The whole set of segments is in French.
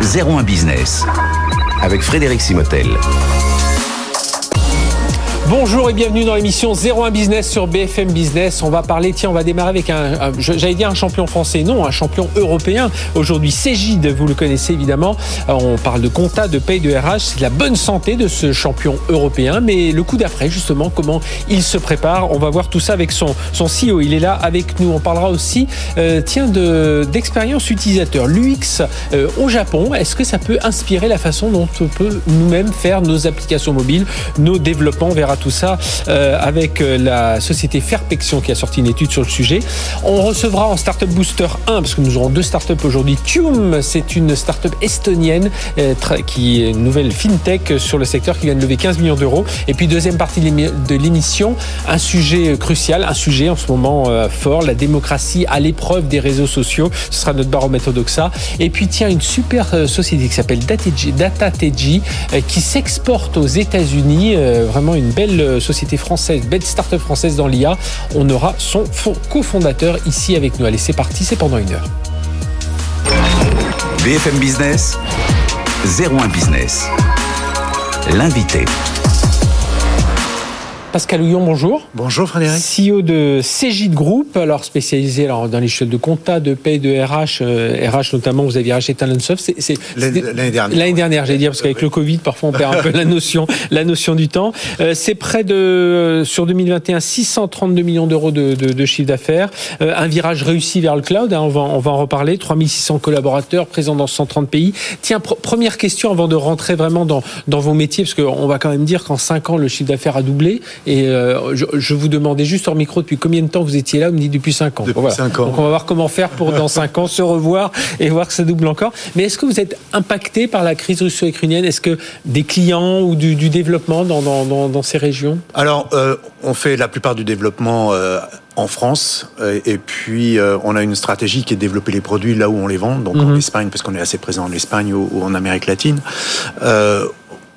01 Business avec Frédéric Simotel. Bonjour et bienvenue dans l'émission 01 Business sur BFM Business. On va parler, tiens, on va démarrer avec un, j'allais dire un champion français, non, un champion européen. Aujourd'hui, Cégide, vous le connaissez évidemment. On parle de compta, de paye, de RH. C'est la bonne santé de ce champion européen. Mais le coup d'après, justement, comment il se prépare. On va voir tout ça avec son, son CEO. Il est là avec nous. On parlera aussi, euh, tiens, de, d'expérience utilisateur. L'UX euh, au Japon, est-ce que ça peut inspirer la façon dont on peut nous-mêmes faire nos applications mobiles, nos développements vers tout ça euh, avec euh, la société Fairpection qui a sorti une étude sur le sujet. On recevra en Startup Booster 1, parce que nous aurons deux startups aujourd'hui. Tium, c'est une startup estonienne euh, qui est une nouvelle fintech sur le secteur qui vient de lever 15 millions d'euros. Et puis deuxième partie de l'émission, un sujet crucial, un sujet en ce moment fort, la démocratie à l'épreuve des réseaux sociaux. Ce sera notre baromètre d'Oxa. Et puis tiens, une super société qui s'appelle DataTG qui s'exporte aux États-Unis. Vraiment une belle belle société française, belle start-up française dans l'IA. On aura son cofondateur ici avec nous. Allez, c'est parti, c'est pendant une heure. BFM Business, 01 Business. L'invité. Pascal Houillon, bonjour. Bonjour Frédéric. CEO de Cégide Group, alors spécialisé alors, dans les choses de compta, de paie, de RH, RH euh, notamment, vous aviez racheté Talentsoft. L'année dernière. L'année dernière, j'allais dire, parce qu'avec le Covid, parfois on perd un peu la notion, la notion du temps. Euh, c'est près de, euh, sur 2021, 632 millions d'euros de, de, chiffre d'affaires. un virage réussi vers le cloud, hein, on, va, on va en reparler. 3600 collaborateurs présents dans 130 pays. Tiens, première question avant de rentrer vraiment dans, dans vos métiers, parce qu'on va quand même dire qu'en 5 ans, le chiffre d'affaires a doublé. Et euh, je, vous demandais juste hors micro depuis combien de temps vous étiez là. Vous me dites depuis 5 ans. Depuis 5 ans. Donc on va voir comment faire pour dans 5 ans se revoir et voir que ça double encore. Mais est-ce que vous êtes impacté par la crise russo-ukrainienne? Est-ce que des clients ou du, développement dans, dans, dans, ces régions? Alors, euh, on fait la plupart du développement. Euh, en France. Et puis, on a une stratégie qui est de développer les produits là où on les vend, donc en mhm. Espagne, parce qu'on est assez présent en Espagne ou, ou en Amérique latine. Euh,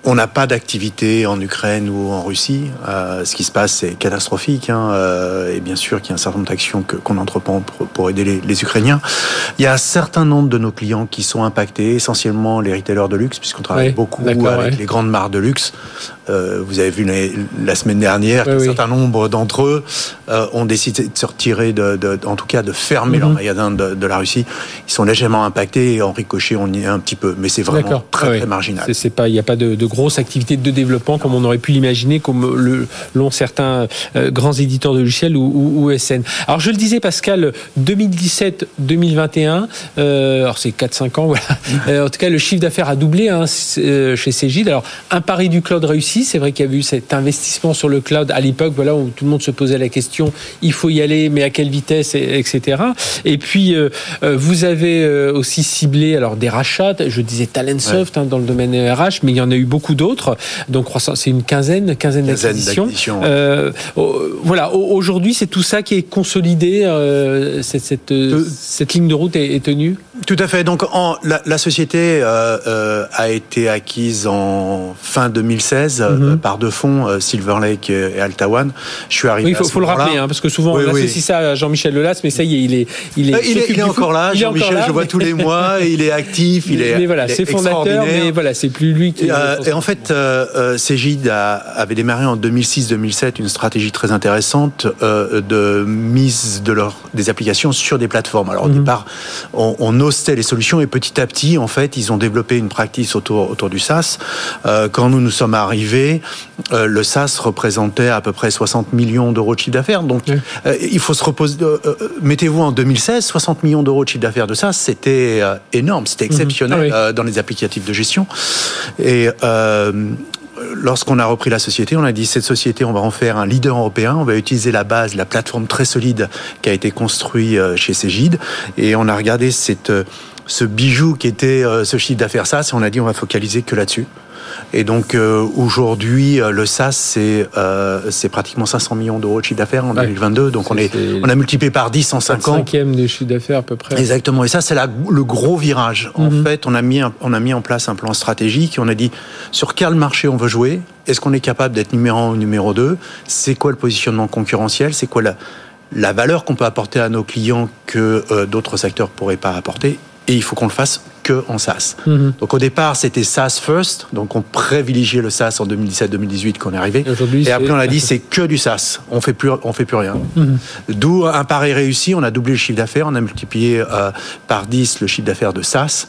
on n'a pas d'activité en Ukraine ou en Russie. Euh, ce qui se passe, c'est catastrophique. Hein, euh, et bien sûr qu'il y a un certain nombre d'actions qu'on entreprend pour, aider les, Ukrainiens. Il y a un certain nombre de nos clients qui sont impactés, essentiellement les retailers de luxe, puisqu'on travaille beaucoup avec les grandes marques de luxe. Euh, vous avez vu la, semaine dernière qu'un certain nombre d'entre eux ont décidé de se retirer, de, en tout cas de fermer leur mhm. magasin de, la Russie. Ils sont légèrement impactés et en ricochet, on y est un petit peu. Mais c'est vraiment très, très marginal. Il n'y a pas de grosse activité de développement comme on aurait pu l'imaginer, comme l'ont certains euh, grands éditeurs de logiciels ou, SN. Alors je le disais Pascal, 2017-2021, euh, alors c'est 4-5 ans, voilà. Euh, en tout cas, le chiffre d'affaires a doublé hein, chez Cégide. Alors un pari du cloud réussi, c'est vrai qu'il y a eu cet investissement sur le cloud à l'époque, voilà où tout le monde se posait la question, il faut y aller, mais à quelle vitesse, etc. Et puis vous avez aussi ciblé alors des rachats. Je disais Talentsoft hein, dans le domaine RH, mais il y en a eu beaucoup beaucoup d'autres. Donc c'est une quinzaine, quinzaine, d'acquisitions. Euh, voilà, aujourd'hui c'est tout ça qui est consolidé. Euh, cette, cette, cette, ligne de route est, tenue? Tout à fait. Donc en, la, la, société euh, a été acquise en fin 2016 mhm. par deux fonds, Silver Lake et Altawan. Je suis arrivé. Oui, il faut, le rappeler, hein, parce que souvent on associe ça à Jean-Michel Lelas, mais ça y est, il est, il est, il est, encore là. Jean-Michel, je vois tous les mois, il est actif, il est. Mais voilà, c'est fondateur, mais voilà, c'est plus lui qui. Et en fait, euh, euh, Cégide avait démarré en 2006-2007 une stratégie très intéressante euh, de mise de leur, des applications sur des plateformes. Alors au mhm. départ, on, on, hostait les solutions et petit à petit, en fait, ils ont développé une practice autour, autour du SaaS. Euh, quand nous nous sommes arrivés, euh, le SaaS représentait à peu près 60 millions d'euros de chiffre d'affaires. Donc, il faut se reposer. Mettez-vous en 2016, 60 millions d'euros de chiffre d'affaires de SaaS, c'était énorme, c'était mhm. exceptionnel ah dans les applicatifs de gestion. Et euh, lorsqu'on a repris la société, on a dit cette société, on va en faire un leader européen. On va utiliser la base, la plateforme très solide qui a été construite euh, chez Cégide, et on a regardé cette, euh, ce bijou qui était ce chiffre d'affaires ça, on a dit on va focaliser que là-dessus. Et donc euh, aujourd'hui, euh, le SaaS, c'est euh, pratiquement 500 millions d'euros de chiffre d'affaires en 2022. Donc on, est, on a multiplié par 10 en 5 ans. cinquième du chiffre d'affaires à peu près. Exactement. Et ça, c'est le gros virage. En mhm. fait, on a, mis on a mis en place un plan stratégique et on a dit sur quel marché on veut jouer? Est-ce qu'on est capable d'être numéro 1 ou numéro 2 C'est quoi le positionnement concurrentiel? C'est quoi la, la valeur qu'on peut apporter à nos clients que d'autres secteurs pourraient pas apporter? Et il faut qu'on le fasse que en SaaS. Mhm. Donc au départ, c'était SaaS first, donc on privilégiait le SaaS en 2017-2018 qu'on est arrivé. Et, après, on a dit c'est que du SaaS, on fait plus, on fait plus rien. Mhm. D'où un pari réussi, on a doublé le chiffre d'affaires, on a multiplié euh, par 10 le chiffre d'affaires de SaaS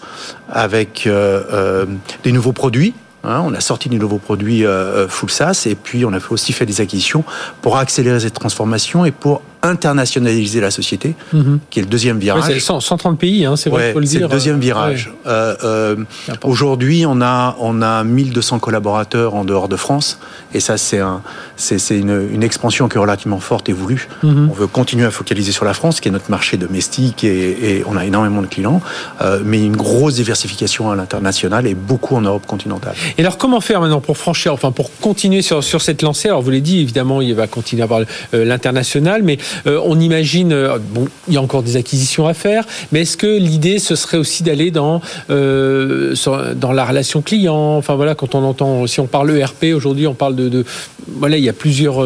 avec euh, euh, des nouveaux produits. Hein. on a sorti des nouveaux produits full SaaS et puis on a aussi fait des acquisitions pour accélérer cette transformation et pour internationaliser la société, mhm. qui est le deuxième virage. c'est 130 pays, hein, c'est vrai, faut le dire. C'est le deuxième virage. Euh, euh, aujourd'hui, on a, on a 1200 collaborateurs en dehors de France, et ça, c'est un, c'est, une, une, expansion qui est relativement forte et voulue. Mhm. On veut continuer à focaliser sur la France, qui est notre marché domestique, et, et on a énormément de clients, euh, mais une grosse diversification à l'international et beaucoup en Europe continentale. Et alors, comment faire maintenant pour franchir, enfin, pour continuer sur, sur cette lancée? Alors, vous l'avez dit, évidemment, il va continuer à avoir l'international, mais euh, on imagine, euh, bon, il y a encore des acquisitions à faire, mais est-ce que l'idée ce serait aussi d'aller dans euh, la relation client? Enfin voilà, quand on entend, si on parle ERP aujourd'hui, on parle de, voilà, il y a plusieurs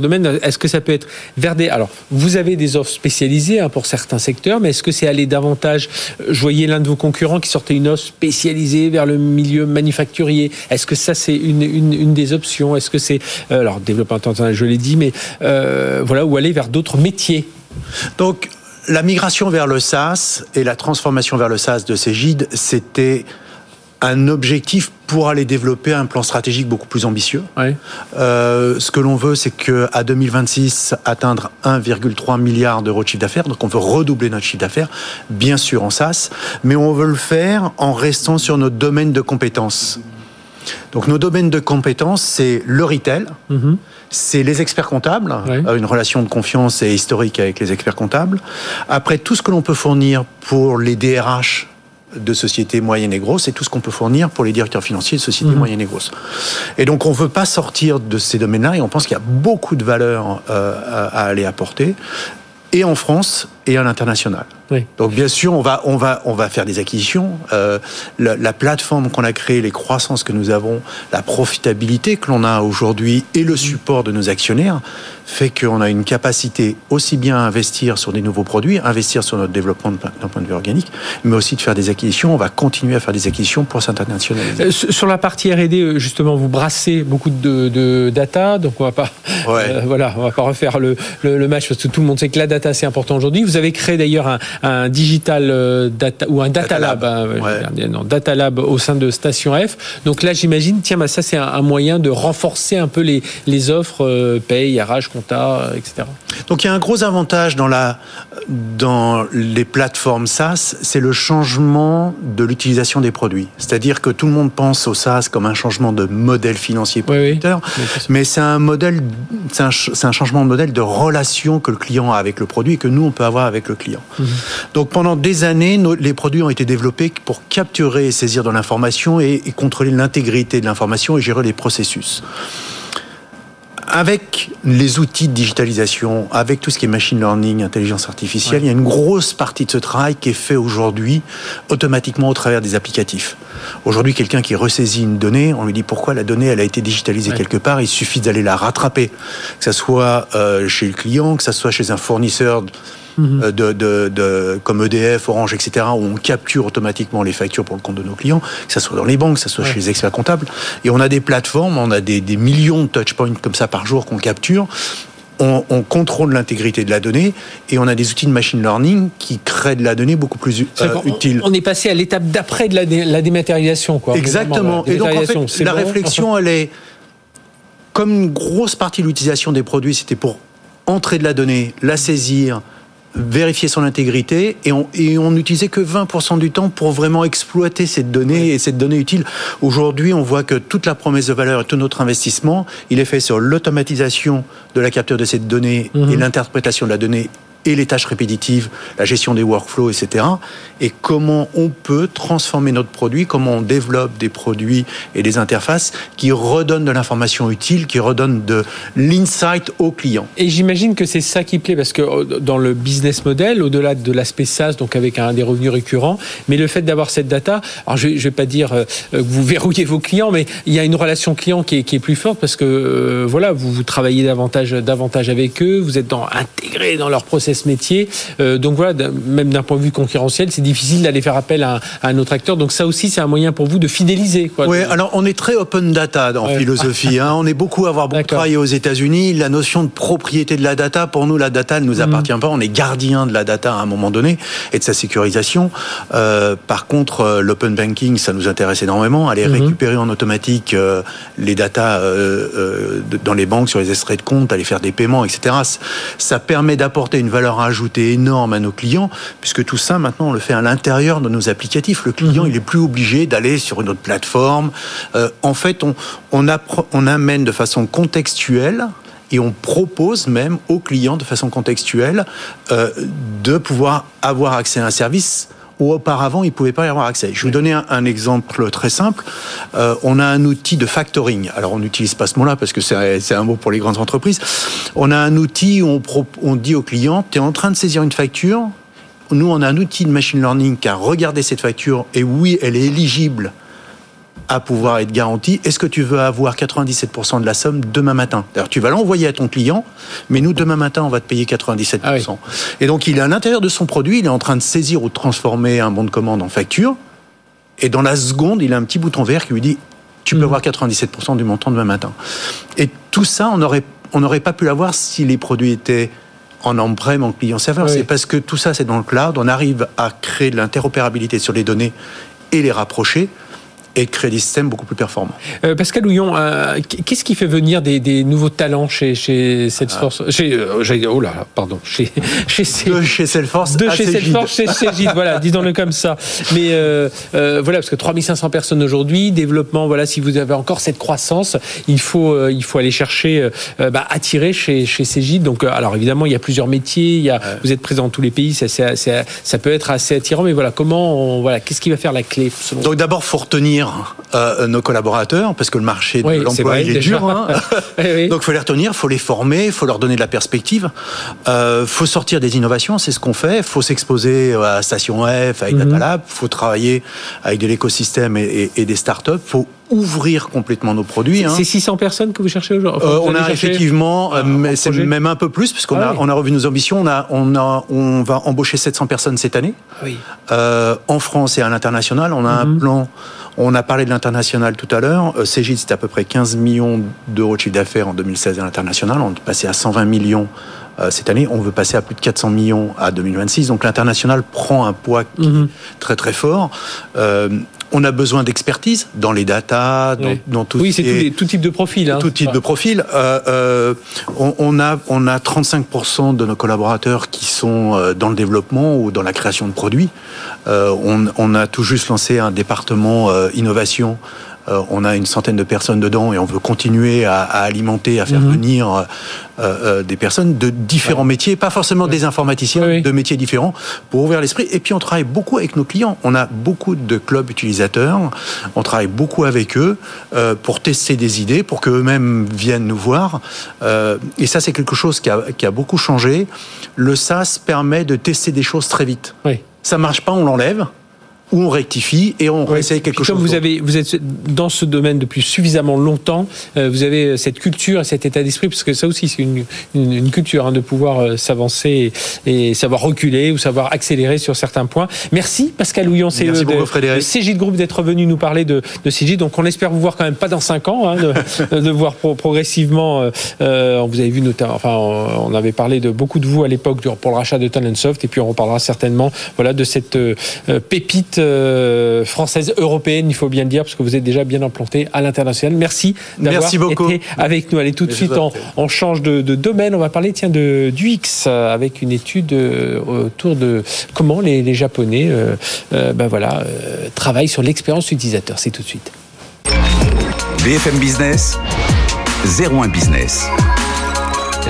domaines. Est-ce que ça peut être vers des alors vous avez des offres spécialisées hein, pour certains secteurs, mais est-ce que c'est aller davantage Je voyais l'un de vos concurrents qui sortait une offre spécialisée vers le milieu manufacturier? Est-ce que ça c'est une, des options? Est-ce que c'est alors développement je l'ai dit, mais voilà où aller vers d'autres métiers Donc, la migration vers le SaaS et la transformation vers le SaaS de Cégide, c'était un objectif pour aller développer un plan stratégique beaucoup plus ambitieux. Euh, ce que l'on veut, c'est qu'à 2026, atteindre 1,3 milliard d'euros de chiffre d'affaires. Donc, on veut redoubler notre chiffre d'affaires, bien sûr en SaaS, mais on veut le faire en restant sur notre domaine de compétences. Donc, nos domaines de compétences, c'est le retail. Mhm c'est les experts comptables, euh, une relation de confiance et historique avec les experts comptables. Après, tout ce que l'on peut fournir pour les DRH de sociétés moyennes et grosses et tout ce qu'on peut fournir pour les directeurs financiers de sociétés mhm. moyennes et grosses. Et donc on ne veut pas sortir de ces domaines-là et on pense qu'il y a beaucoup de valeur euh, à aller apporter et en France et à l'international. Donc bien sûr, on va, on va, on va faire des acquisitions. Euh, la, plateforme qu'on a créée, les croissances que nous avons, la profitabilité que l'on a aujourd'hui et le support de nos actionnaires fait qu'on a une capacité aussi bien à investir sur des nouveaux produits, investir sur notre développement d'un point de vue organique, mais aussi de faire des acquisitions. On va continuer à faire des acquisitions pour s'internationaliser. Euh, sur la partie R&D, euh, justement, vous brassez beaucoup de, data, donc on va pas, voilà, on va pas refaire le, le, match parce que tout le monde sait que la data c'est important aujourd'hui. Vous avez créé d'ailleurs un, un digital euh, data ou un data, lab, hein, data lab au sein de Station F. Donc là, j'imagine, tiens, bah, ça c'est un, moyen de renforcer un peu les, les offres euh, paye, RH, compta, euh, etc. Donc il y a un gros avantage dans la dans les plateformes SaaS, c'est le changement de l'utilisation des produits. C'est-à-dire que tout le monde pense au SaaS comme un changement de modèle financier pour mais c'est un modèle, c'est un, un, changement de modèle de relation que le client a avec le produit et que nous on peut avoir avec le client. Mhm. Donc pendant des années, les produits ont été développés pour capturer et saisir de l'information et, contrôler l'intégrité de l'information et gérer les processus avec les outils de digitalisation, avec tout ce qui est machine learning, intelligence artificielle, il y a une grosse partie de ce travail qui est fait aujourd'hui automatiquement au travers des applicatifs. Aujourd'hui, quelqu'un qui ressaisit une donnée, on lui dit pourquoi la donnée elle a été digitalisée quelque part, il suffit d'aller la rattraper, que ce soit euh, chez le client, que ce soit chez un fournisseur Euh, de, de, de, comme EDF, Orange, etc., où on capture automatiquement les factures pour le compte de nos clients, que ce soit dans les banques, que ce soit chez les experts comptables. Et on a des plateformes, on a des, des millions de touchpoints comme ça par jour qu'on capture. On, on, contrôle l'intégrité de la donnée et on a des outils de machine learning qui créent de la donnée beaucoup plus euh, utile. On est passé à l'étape d'après de la, la, dématérialisation. Quoi, Exactement. Et donc, en fait, la réflexion, elle est comme une grosse partie de l'utilisation des produits, c'était pour entrer de la donnée, la saisir, vérifier son intégrité et on, et on n'utilisait que 20% du temps pour vraiment exploiter cette donnée et cette donnée utile. Aujourd'hui, on voit que toute la promesse de valeur et tout notre investissement, il est fait sur l'automatisation de la capture de cette donnée et mhm. l'interprétation de la donnée et les tâches répétitives, la gestion des workflows, etc. Et comment on peut transformer notre produit, comment on développe des produits et des interfaces qui redonnent de l'information utile, qui redonnent de l'insight au client. Et j'imagine que c'est ça qui plaît, parce que euh, dans le business model, au-delà de l'aspect SaaS, donc avec un des revenus récurrents, mais le fait d'avoir cette data, alors je ne vais pas dire euh, que vous verrouillez vos clients, mais il y a une relation client qui est, plus forte, parce que euh, voilà, vous, travaillez davantage, davantage avec eux, vous êtes intégré dans leur processus process métier. donc voilà, même d'un point de vue concurrentiel, c'est difficile d'aller faire appel à, un autre acteur. Donc ça aussi, c'est un moyen pour vous de fidéliser. Quoi, oui, alors on est très open data en philosophie. Hein. On est beaucoup à avoir beaucoup travaillé aux États-Unis. La notion de propriété de la data, pour nous, la data ne nous mhm. appartient pas. On est gardien de la data à un moment donné et de sa sécurisation. Euh, par contre, euh, l'open banking, ça nous intéresse énormément. Aller mhm. récupérer en automatique euh, les data dans les banques sur les extraits de compte, aller faire des paiements, etc. Ça permet d'apporter une valeur ajoutée énorme à nos clients, puisque tout ça, maintenant, on le fait à l'intérieur de nos applicatifs. Le client, mhm. il est plus obligé d'aller sur une autre plateforme. en fait, on, on, on amène de façon contextuelle et on propose même aux clients de façon contextuelle euh, de pouvoir avoir accès à un service où auparavant ils ne pouvaient pas y avoir accès. Je vais vous donner un, exemple très simple. Euh, on a un outil de factoring. Alors on n'utilise pas ce mot-là parce que c'est un mot pour les grandes entreprises. On a un outil où on, dit au client, tu es en train de saisir une facture. Nous, on a un outil de machine learning qui a regardé cette facture et oui, elle est éligible à pouvoir être garanti. Est-ce que tu veux avoir 97% de la somme demain matin? Alors, tu vas l'envoyer à ton client, mais nous, demain matin, on va te payer 97%. Ah et donc, il est à l'intérieur de son produit, il est en train de saisir ou de transformer un bon de commande en facture. Et dans la seconde, il a un petit bouton vert qui lui dit Tu peux mhm. avoir 97% du montant demain matin. Et tout ça, on n'aurait on n'aurait pas pu l'avoir si les produits étaient en on-prem, en client-serveur. C'est parce que tout ça, c'est dans le cloud. On arrive à créer de l'interopérabilité sur les données et les rapprocher et créer des systèmes beaucoup plus performants. Euh, Pascal Houillon, euh, qu'est-ce qui fait venir des, nouveaux talents chez, chez Salesforce ah. chez, euh, Oh là, pardon, chez, chez, de chez Salesforce De chez Salesforce, chez Cégide, voilà, disons-le comme ça. Mais voilà, parce que 3500 personnes aujourd'hui, développement, voilà, si vous avez encore cette croissance, il faut, il faut aller chercher, bah, attirer chez, chez Cégide. Donc, alors évidemment, il y a plusieurs métiers, il y a, vous êtes présent dans tous les pays, ça, ça peut être assez attirant, mais voilà, comment, voilà, qu'est-ce qui va faire la clé Donc d'abord, faut retenir euh, nos collaborateurs, parce que le marché de l'emploi est, dur. Hein. Donc il faut les retenir, il faut les former, il faut leur donner de la perspective. Il euh, faut sortir des innovations, c'est ce qu'on fait. Il faut s'exposer à Station F, avec mm -hmm. Data il faut travailler avec de l'écosystème et, et, des startups. Il faut ouvrir complètement nos produits. C'est 600 hein. personnes que vous cherchez aujourd'hui euh, On a effectivement, mais c'est même un peu plus, puisqu'on ah a, on a revu nos ambitions. On, a, on, a, on va embaucher 700 personnes cette année. Oui. en France et à l'international. On a un mhm. plan on a parlé de l'international tout à l'heure. Euh, Cégide, c'était à peu près 15 millions d'euros de chiffre d'affaires en 2016 à l'international. On est passé à 120 millions euh, cette année. On veut passer à plus de 400 millions à 2026. Donc l'international prend un poids mhm. très très fort. Euh, on a besoin d'expertise dans les datas, dans, tout. Oui, c'est tout, type de profil. Hein. Tout type de profil. on, a on a 35% de nos collaborateurs qui sont dans le développement ou dans la création de produits. on, on, a tout juste lancé un département innovation euh, on a une centaine de personnes dedans et on veut continuer à, alimenter, à faire mhm. venir euh, euh, des personnes de différents métiers, pas forcément des informaticiens, de métiers différents, pour ouvrir l'esprit. Et puis on travaille beaucoup avec nos clients. On a beaucoup de clubs utilisateurs. On travaille beaucoup avec eux pour tester des idées, pour qu'eux-mêmes viennent nous voir. et ça, c'est quelque chose qui a, beaucoup changé. Le SaaS permet de tester des choses très vite. Ça marche pas, on l'enlève où on rectifie et on essaye quelque chose. Comme vous avez, vous êtes dans ce domaine depuis suffisamment longtemps, euh, vous avez cette culture et cet état d'esprit, parce que ça aussi c'est une, une, culture hein, de pouvoir euh, s'avancer et, savoir reculer ou savoir accélérer sur certains points. Merci Pascal Houillon, c'est de, de Cégide Group d'être venu nous parler de, de Cégide. Donc on espère vous voir quand même pas dans 5 ans, hein, de, de, voir progressivement. Euh, vous avez vu notamment, enfin on avait parlé de beaucoup de vous à l'époque pour le rachat de Talentsoft et puis on reparlera certainement voilà de cette pépite euh, française européenne, il faut bien le dire, parce que vous êtes déjà bien implanté à l'international. Merci d'avoir été avec nous. Allez tout de suite, on, change de, domaine. On va parler tiens, de, du X avec une étude euh, autour de comment les, Japonais euh, ben voilà, travaillent sur l'expérience utilisateur. C'est tout de suite. BFM Business, 01 Business.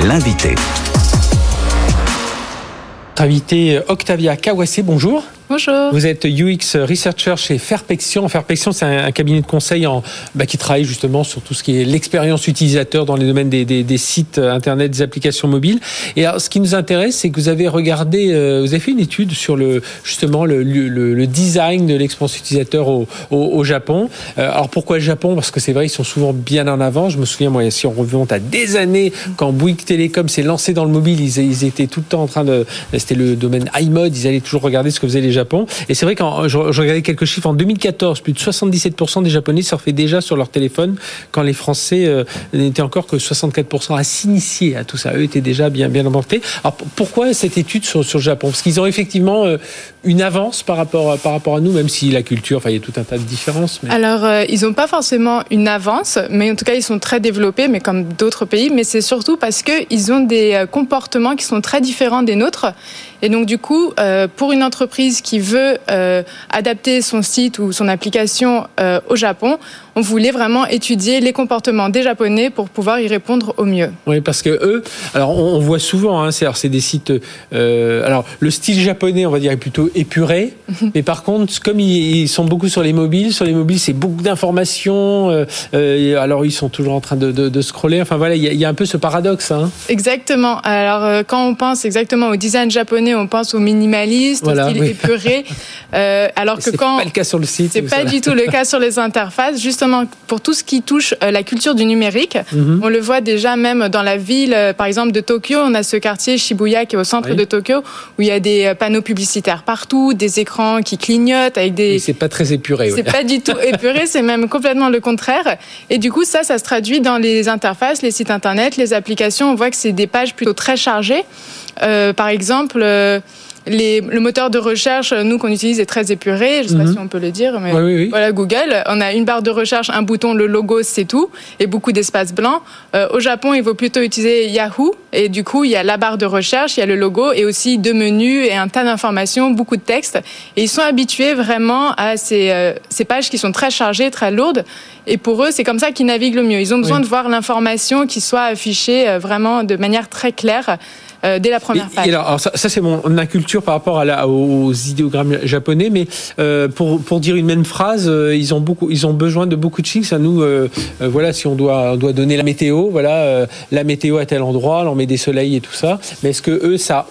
L'invité. Invité Octavia Kawase, bonjour. Bonjour. Vous êtes UX researcher chez Fairpection. Fairpection, c'est un, cabinet de conseil bah, qui travaille justement sur tout ce qui est l'expérience utilisateur dans les domaines des, sites internet, des applications mobiles. Et alors, ce qui nous intéresse, c'est que vous avez regardé, euh, vous avez fait une étude sur justement le, design de l'expérience utilisateur au, Japon. Euh, alors pourquoi le Japon? Parce que c'est vrai, ils sont souvent bien en avant. Je me souviens, moi, si on remonte à des années, quand Bouygues Telecom s'est lancé dans le mobile, ils, ils, étaient tout le temps en train de, c'était le domaine iMode, ils allaient toujours regarder ce que faisait les Et c'est vrai quand je, regardais quelques chiffres en 2014, plus de 77% des Japonais surfaient déjà sur leur téléphone, quand les Français euh, n'étaient encore que 64% à s'initier à tout ça. Eux étaient déjà bien bien. Alors pourquoi cette étude sur, sur le Japon? Parce qu'ils ont effectivement euh, une avance par rapport par rapport à nous, même si la culture, enfin il y a tout un tas de différences. Mais... Alors euh, ils n'ont pas forcément une avance, mais en tout cas ils sont très développés, mais comme d'autres pays. Mais c'est surtout parce que ils ont des euh, comportements qui sont très différents des nôtres. Et donc du coup, euh, pour une entreprise qui veut euh, adapter son site ou son application euh, au Japon, on voulait vraiment étudier les comportements des Japonais pour pouvoir y répondre au mieux. Oui, parce que eux, alors on, voit souvent, hein, c'est des sites. Euh, alors le style japonais, on va dire, est plutôt épuré, mais par contre, comme ils, ils, sont beaucoup sur les mobiles, sur les mobiles, c'est beaucoup d'informations. Euh, euh, alors ils sont toujours en train de, de, de scroller. Enfin voilà, il y, a, il y, a un peu ce paradoxe. Hein. Exactement. Alors quand on pense exactement au design japonais, on pense au minimaliste, voilà, au style oui. épuré. alors que quand pas le cas sur le site, c'est pas du tout le cas sur les interfaces. Juste pour tout ce qui touche euh, la culture du numérique. -hmm. On le voit déjà même dans la ville, euh, par exemple de Tokyo, on a ce quartier Shibuya qui est au centre oui. de Tokyo où il y a des euh, panneaux publicitaires partout, des écrans qui clignotent avec des. C'est pas très épuré. C'est ouais. pas du tout épuré, c'est même complètement le contraire. Et du coup, ça, ça se traduit dans les interfaces, les sites internet, les applications. On voit que c'est des pages plutôt très chargées. Euh, par exemple. Euh, les, le moteur de recherche, nous qu'on utilise, est très épuré. Je ne sais mm -hmm. pas si on peut le dire, mais oui, oui, oui. voilà Google. On a une barre de recherche, un bouton, le logo, c'est tout, et beaucoup d'espace blanc. Euh, au Japon, il vaut plutôt utiliser Yahoo, et du coup, il y a la barre de recherche, il y a le logo, et aussi deux menus et un tas d'informations, beaucoup de texte. Et ils sont habitués vraiment à ces, euh, ces pages qui sont très chargées, très lourdes. Et pour eux, c'est comme ça qu'ils naviguent le mieux. Ils ont besoin de voir l'information qui soit affichée euh, vraiment de manière très claire. Euh, dès la première page. Et alors, alors ça, ça c'est mon inculture par rapport à la, aux idéogrammes japonais, mais euh, pour, pour dire une même phrase, euh, ils ont beaucoup, ils ont besoin de beaucoup de chics. À nous, euh, euh, voilà, si on doit, on doit donner la météo, voilà, la météo à tel endroit, on met des soleils et tout ça. Mais est-ce que eux, ça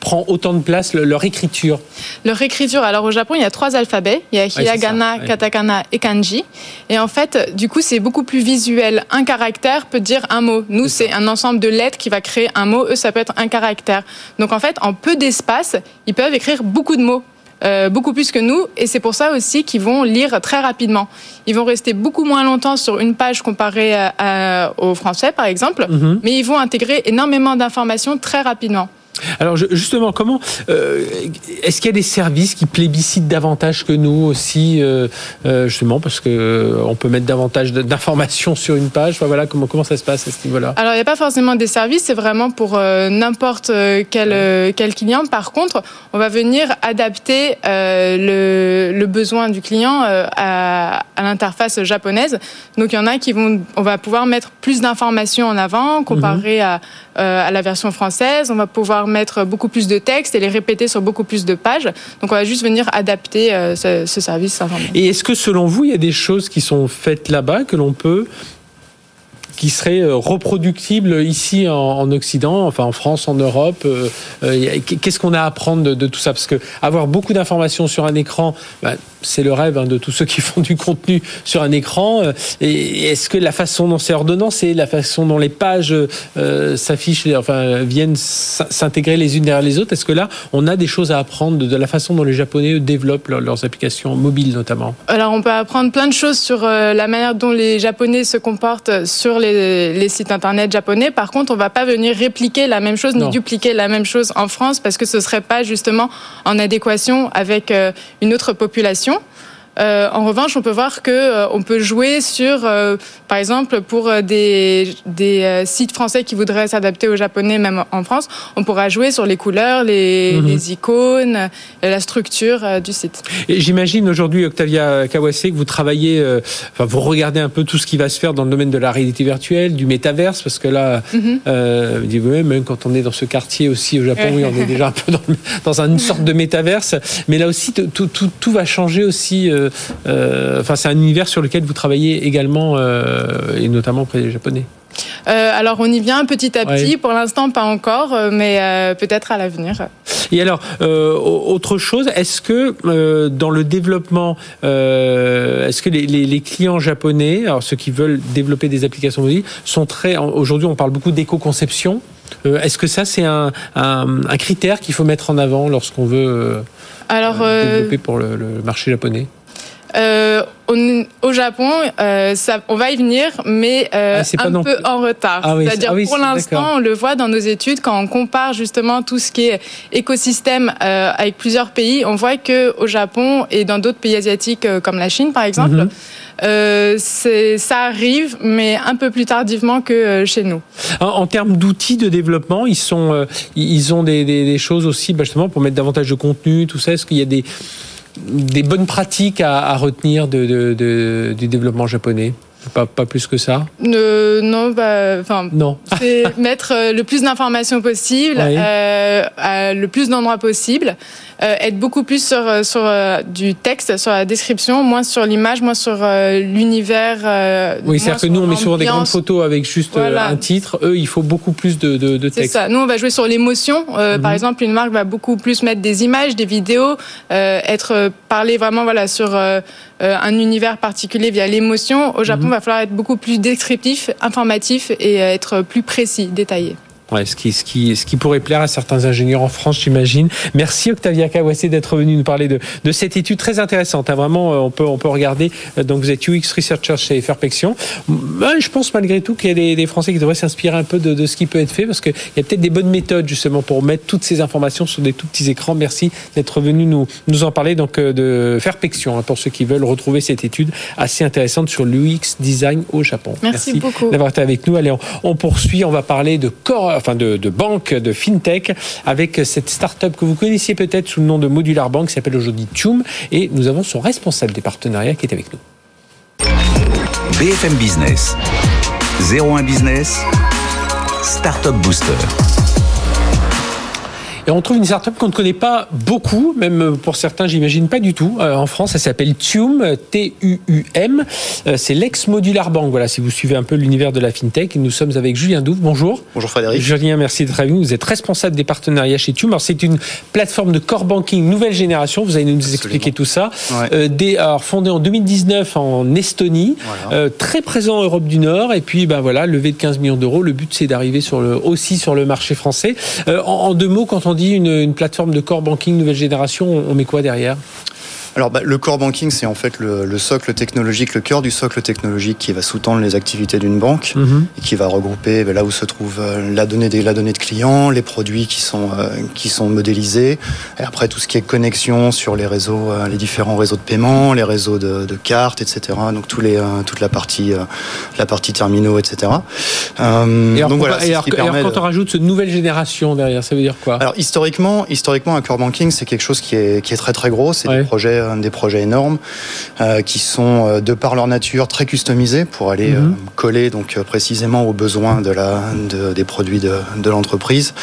prend autant de place leur écriture Leur écriture, alors au Japon, il y a trois alphabets. Il y a hiragana, ouais, katakana et kanji. Et en fait, du coup, c'est beaucoup plus visuel. Un caractère peut dire un mot. Nous, c'est un ensemble de lettres qui va créer un mot. Eux, ça peut être un caractère. Donc en fait, en peu d'espace, ils peuvent écrire beaucoup de mots. Euh, beaucoup plus que nous, et c'est pour ça aussi qu'ils vont lire très rapidement. Ils vont rester beaucoup moins longtemps sur une page comparée à, à, au français, par exemple, mm -hmm. mais ils vont intégrer énormément d'informations très rapidement. Alors justement, comment euh, est-ce qu'il y a des services qui plébiscitent davantage que nous aussi, euh, euh, justement parce que on peut mettre davantage d'informations sur une page? Enfin, voilà comment comment ça se passe à ce niveau-là? Alors il n'y a pas forcément des services, c'est vraiment pour euh, n'importe quel client. Par contre, on va venir adapter le, le, besoin du client à, à l'interface japonaise. Donc il y en a qui vont, on va pouvoir mettre plus d'informations en avant comparé mm -hmm. à, à la version française. On va pouvoir mettre beaucoup plus de texte et les répéter sur beaucoup plus de pages. Donc on va juste venir adapter euh, ce, ce, service. Et est-ce que selon vous, il y a des choses qui sont faites là-bas que l'on peut qui serait reproductible ici en, en, Occident, enfin en France, en Europe euh, euh, Qu'est-ce qu'on a à apprendre de, tout ça? Parce que avoir beaucoup d'informations sur un écran, ben, c'est le rêve hein, de tous ceux qui font du contenu sur un écran. Est-ce que la façon dont c'est ordonnancé, la façon dont les pages euh, s'affichent, enfin viennent s'intégrer les unes derrière les autres, est-ce que là, on a des choses à apprendre de, la façon dont les Japonais développent leur, leurs applications mobiles notamment? Alors, on peut apprendre plein de choses sur euh, la manière dont les Japonais se comportent sur les, les, sites internet japonais. Par contre, on va pas venir répliquer la même chose non. ni dupliquer la même chose en France parce que ce serait pas justement en adéquation avec euh, une autre population. En revanche, on peut voir que on peut jouer sur, par exemple, pour des, des sites français qui voudraient s'adapter au japonais, même en France, on pourra jouer sur les couleurs, les, mhm. les icônes, la structure du site. J'imagine aujourd'hui, Octavia Kawase, que vous travaillez, enfin, vous regardez un peu tout ce qui va se faire dans le domaine de la réalité virtuelle, du métaverse, parce que là, mhm. euh, même quand on est dans ce quartier aussi au Japon, oui, on est déjà un peu dans, une sorte de métaverse. Mais là aussi, tout, tout, tout va changer aussi. Euh, enfin, c'est un univers sur lequel vous travaillez également, euh, et notamment auprès des Japonais. Euh, alors on y vient petit à petit, pour l'instant pas encore, mais euh, peut-être à l'avenir. Et alors, autre chose, est-ce que dans le développement, est-ce que les, clients japonais, alors ceux qui veulent développer des applications mobiles, sont très, aujourd'hui on parle beaucoup d'éco-conception, est-ce que ça c'est un, critère qu'il faut mettre en avant lorsqu'on veut alors, développer pour le marché japonais? Euh, au Japon, euh, ça, on va y venir, mais euh, ah, un peu en retard. Ah C'est-à-dire, ah pour l'instant, on le voit dans nos études, quand on compare justement tout ce qui est écosystème euh, avec plusieurs pays, on voit que au Japon et dans d'autres pays asiatiques comme la Chine, par exemple, mhm. Ça arrive, mais un peu plus tardivement que chez nous. En, en termes d'outils de développement, ils sont, ils ont des, des, des choses aussi, bah, justement, pour mettre davantage de contenu, tout ça. Est-ce qu'il y a des des bonnes pratiques à, retenir du développement japonais? Pas, pas, plus que ça euh, Non, bah, enfin, non. c'est mettre euh, le plus d'informations possible, euh, à le plus d'endroits possible. Euh, être beaucoup plus sur, euh, sur euh, du texte, sur la description, moins sur l'image, moins sur l'univers. oui, c'est-à-dire que nous, on met souvent des grandes photos avec juste un titre. Eux, il faut beaucoup plus de, de, de texte. C'est ça. Nous, on va jouer sur l'émotion. Par mhm. exemple, une marque va beaucoup plus mettre des images, des vidéos, être parler vraiment voilà sur un univers particulier via l'émotion. Au Japon, il mhm. va falloir être beaucoup plus descriptif, informatif et être plus précis, détaillé. Ouais, ce, qui, ce, qui, ce qui pourrait plaire à certains ingénieurs en France, j'imagine. Merci Octavia Kawase d'être venu nous parler de, de cette étude très intéressante. Hein. Vraiment, euh, on peut, on peut regarder. Euh, donc, vous êtes UX Researcher chez Fairpection. Je pense malgré tout qu'il y a des, des, Français qui devraient s'inspirer un peu de, de, ce qui peut être fait parce qu'il y a peut-être des bonnes méthodes justement pour mettre toutes ces informations sur des tout petits écrans. Merci d'être venu nous, nous en parler donc euh, de Fairpection hein, pour ceux qui veulent retrouver cette étude assez intéressante sur l'UX design au Japon. Merci, beaucoup d'avoir été avec nous. Allez, on, on poursuit. On va parler de corps enfin de, banque, de fintech, avec cette start-up que vous connaissiez peut-être sous le nom de Modular Bank, qui s'appelle aujourd'hui Tune, et nous avons son responsable des partenariats qui est avec nous. BFM Business, 01 Business, Startup Booster. Et on trouve une startup qu'on ne connaît pas beaucoup, même pour certains, j'imagine pas du tout. Euh, en France, ça s'appelle Tuum, T-U-U-M. Euh, c'est l'ex Modular Bank. Voilà, si vous suivez un peu l'univers de la fintech. Nous sommes avec Julien Douve. Bonjour. Bonjour Frédéric. Julien, merci d'être avec nous. Vous êtes responsable des partenariats chez Tuum. Alors, c'est une plateforme de core banking nouvelle génération. Vous allez nous expliquer tout ça. Euh, des, alors, fondé en 2019 en Estonie, très présent en Europe du Nord. Et puis, ben voilà, levé de 15 millions d'euros. Le but, c'est d'arriver sur le, aussi sur le marché français. en, en deux mots, quand on dit une, plateforme de core banking nouvelle génération, on met quoi derrière? Alors, bah, le core banking, c'est en fait le, socle technologique, le cœur du socle technologique qui va sous-tendre les activités d'une banque mhm. et qui va regrouper bah, là où se trouve euh, la donnée, des, la donnée de clients, les produits qui sont, euh, qui sont modélisés, et après tout ce qui est connexion sur les réseaux, euh, les différents réseaux de paiement, les réseaux de, de cartes, etc. Donc tous les, toute la partie, la partie terminaux, etc. et alors, donc, voilà, et alors, quand on rajoute cette nouvelle génération derrière, ça veut dire quoi? Alors historiquement, historiquement, un core banking, c'est quelque chose qui est, qui est très très gros. C'est des projets des projets énormes euh, qui sont euh, de par leur nature très customisés pour aller euh, mhm. coller donc précisément aux besoins de la des produits de, de l'entreprise.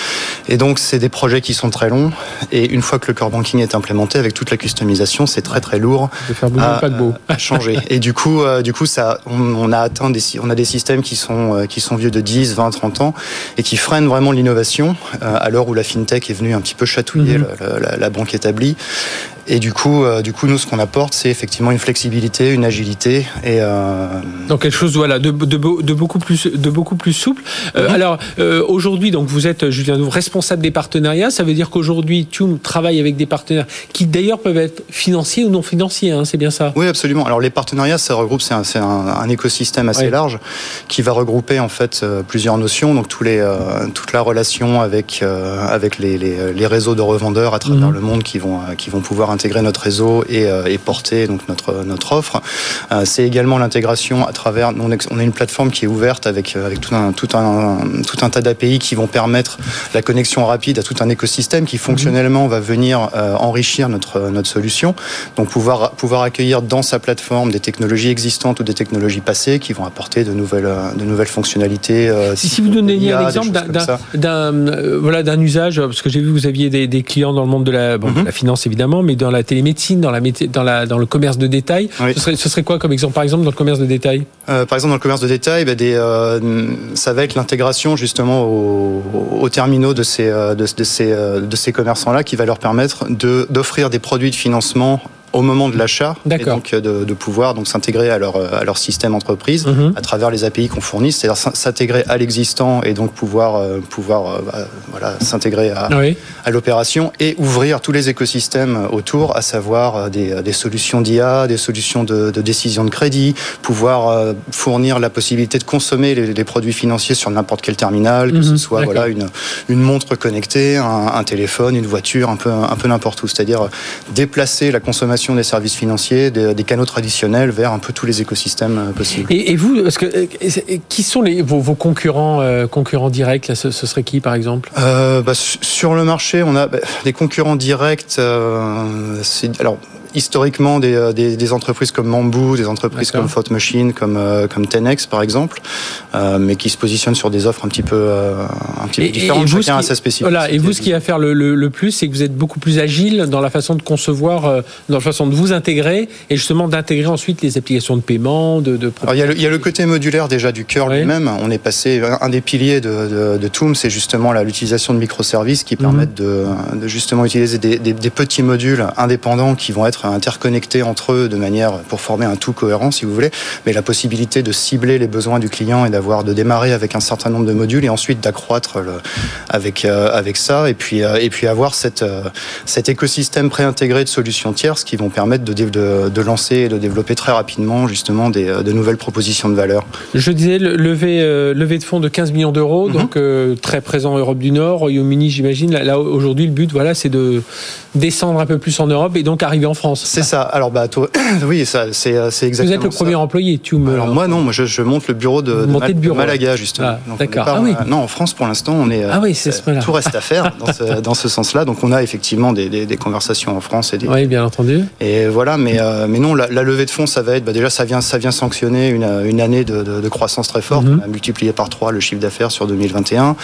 Et donc c'est des projets qui sont très longs et une fois que le core banking est implémenté avec toute la customisation, c'est très très lourd de faire à, pas de beau. à changer. et du coup du coup ça on, a atteint des on a des systèmes qui sont qui sont vieux de 10, 20, 30 ans et qui freinent vraiment l'innovation à l'heure où la fintech est venue un petit peu chatouiller mhm. la, la, banque établie et du coup, euh, du coup, nous, ce qu'on apporte, c'est effectivement une flexibilité, une agilité et euh... donc quelque chose voilà de, de, de, beaucoup plus de beaucoup plus souple. Euh, alors euh, aujourd'hui, donc vous êtes Julien responsable des partenariats. Ça veut dire qu'aujourd'hui, Tune travaille avec des partenaires qui d'ailleurs peuvent être financiers ou non financiers. Hein, c'est bien ça? Oui, absolument. Alors les partenariats, ça regroupe, c'est un, un, un, écosystème assez large qui va regrouper en fait plusieurs notions. Donc tous les toute la relation avec avec les, les, les, réseaux de revendeurs à travers mhm. le monde qui vont qui vont pouvoir intégrer notre réseau et, et porter donc notre notre offre. c'est également l'intégration à travers on, a une plateforme qui est ouverte avec avec tout un tout un tout un tas d'API qui vont permettre la connexion rapide à tout un écosystème qui fonctionnellement va venir enrichir notre notre solution. Donc pouvoir pouvoir accueillir dans sa plateforme des technologies existantes ou des technologies passées qui vont apporter de nouvelles de nouvelles fonctionnalités. si, si vous donnez un exemple d'un euh, voilà d'un usage parce que j'ai vu que vous aviez des, clients dans le monde de la, bon, mhm. la finance évidemment, mais dans la télémédecine, dans la dans la dans le commerce de détail. Ce, serait, ce serait quoi comme exemple par exemple dans le commerce de détail? Euh, Par exemple dans le commerce de détail, bah, des, euh, ça va être l'intégration justement aux, terminaux de ces de, de ces de ces commerçants là qui va leur permettre de d'offrir des produits de financement au moment de l'achat et donc euh, de, de pouvoir donc s'intégrer à leur à leur système entreprise mhm. à travers les API qu'on fournit, c'est-à-dire s'intégrer à l'existant et donc pouvoir euh, pouvoir euh, bah, voilà s'intégrer à, à l'opération et ouvrir tous les écosystèmes autour, à savoir des, des solutions d'IA, des solutions de, de, décision de crédit, pouvoir fournir la possibilité de consommer les, les produits financiers sur n'importe quel terminal, que ce mhm. soit voilà une une montre connectée, un, un téléphone, une voiture, un peu un peu n'importe où, c'est-à-dire déplacer la consommation des services financiers, des, canaux traditionnels vers un peu tous les écosystèmes euh, possibles. Et, vous, parce que, euh, qui sont les, vos, concurrents, euh, concurrents directs ce, serait qui par exemple? Bah, Sur le marché, on a bah, des concurrents directs. alors, historiquement des, euh, des, des, entreprises comme Mambou, des entreprises comme Thought Machine, comme euh, comme Tenex par exemple, euh, mais qui se positionnent sur des offres un petit peu un petit peu différentes, et chacun a sa spécificité. Voilà, et vous, ce qui va faire le, le, le plus, c'est que vous êtes beaucoup plus agile dans la façon de concevoir, dans la façon de vous intégrer, et justement d'intégrer ensuite les applications de paiement, de. de... Alors, il, y a le, il y a le côté modulaire déjà du cœur lui-même. On est passé un des piliers de, de, de Toom, c'est justement l'utilisation de microservices qui mhm. permettent de, de justement utiliser des, des, des petits modules indépendants qui vont être interconnectés entre eux de manière pour former un tout cohérent, si vous voulez, mais la possibilité de cibler les besoins du client et d'avoir de démarrer avec un certain nombre de modules et ensuite d'accroître avec euh, avec ça et puis euh, et puis avoir cette euh, cet écosystème préintégré de solutions tierces qui vont permettre de, de, de lancer et de développer très rapidement justement des, de nouvelles propositions de valeur. Je disais lever lever de fonds de 15 millions d'euros, mhm. donc très présent en Europe du Nord, Royaume-Uni, j'imagine. Là, là aujourd'hui, le but, voilà, c'est de descendre un peu plus en Europe et donc arriver en France. C'est ça. Alors bah toi, oui, ça c'est euh, exactement. Vous êtes le premier employé, tu me. Alors moi non, moi je, je monte le bureau de, de, Malaga justement. Ah, D'accord. Ah oui. non, en France pour l'instant on est. Ah oui, c'est ce Tout reste à faire dans ce, dans ce sens-là. Donc on a effectivement des, des, des, conversations en France et des. Oui, bien entendu. Et voilà, mais euh, mais non, la, la, levée de fonds, ça va être bah, déjà ça vient ça vient sanctionner une, une année de, de, croissance très forte. Mhm. On a multiplié par trois le chiffre d'affaires sur 2021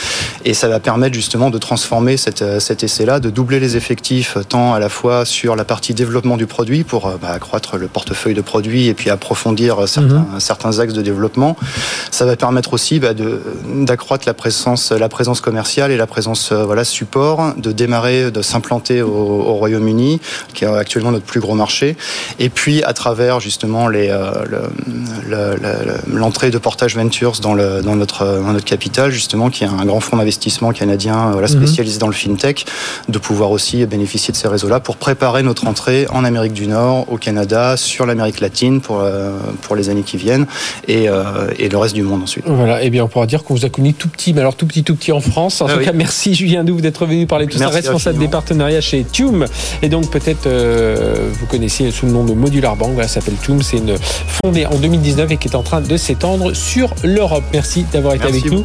et ça va permettre justement de transformer cette, euh, cet essai-là, de doubler les effectifs tant à la fois sur la partie développement du produit pour bah, accroître le portefeuille de produits et puis approfondir certains, mhm. certains axes de développement. Ça va permettre aussi bah, d'accroître la présence, la présence commerciale et la présence euh, voilà, support, de démarrer, de s'implanter au, au Royaume-Uni, qui est actuellement notre plus gros marché, et puis à travers justement euh, l'entrée de Portage Ventures dans, le, dans, notre, dans notre capital, justement, qui est un grand fonds d'investissement canadien voilà, mhm. spécialisé dans le fintech, de pouvoir aussi bénéficier de ces réseaux-là pour préparer notre entrée en Amérique du Nord, au Canada, sur l'Amérique latine pour, euh, pour les années qui viennent et, euh, et le reste du monde ensuite. Voilà, et eh bien on pourra dire qu'on vous a connu tout petit, mais alors tout petit, tout petit en France. En ah tout cas, merci Julien Doux d'être venu parler de tout ça, responsable des partenariats chez Tume. Et donc peut-être euh, vous connaissez sous le nom de Modular Bank, voilà, ça s'appelle Tume, c'est une fondée en 2019 et qui est en train de s'étendre sur l'Europe. Merci d'avoir été avec nous.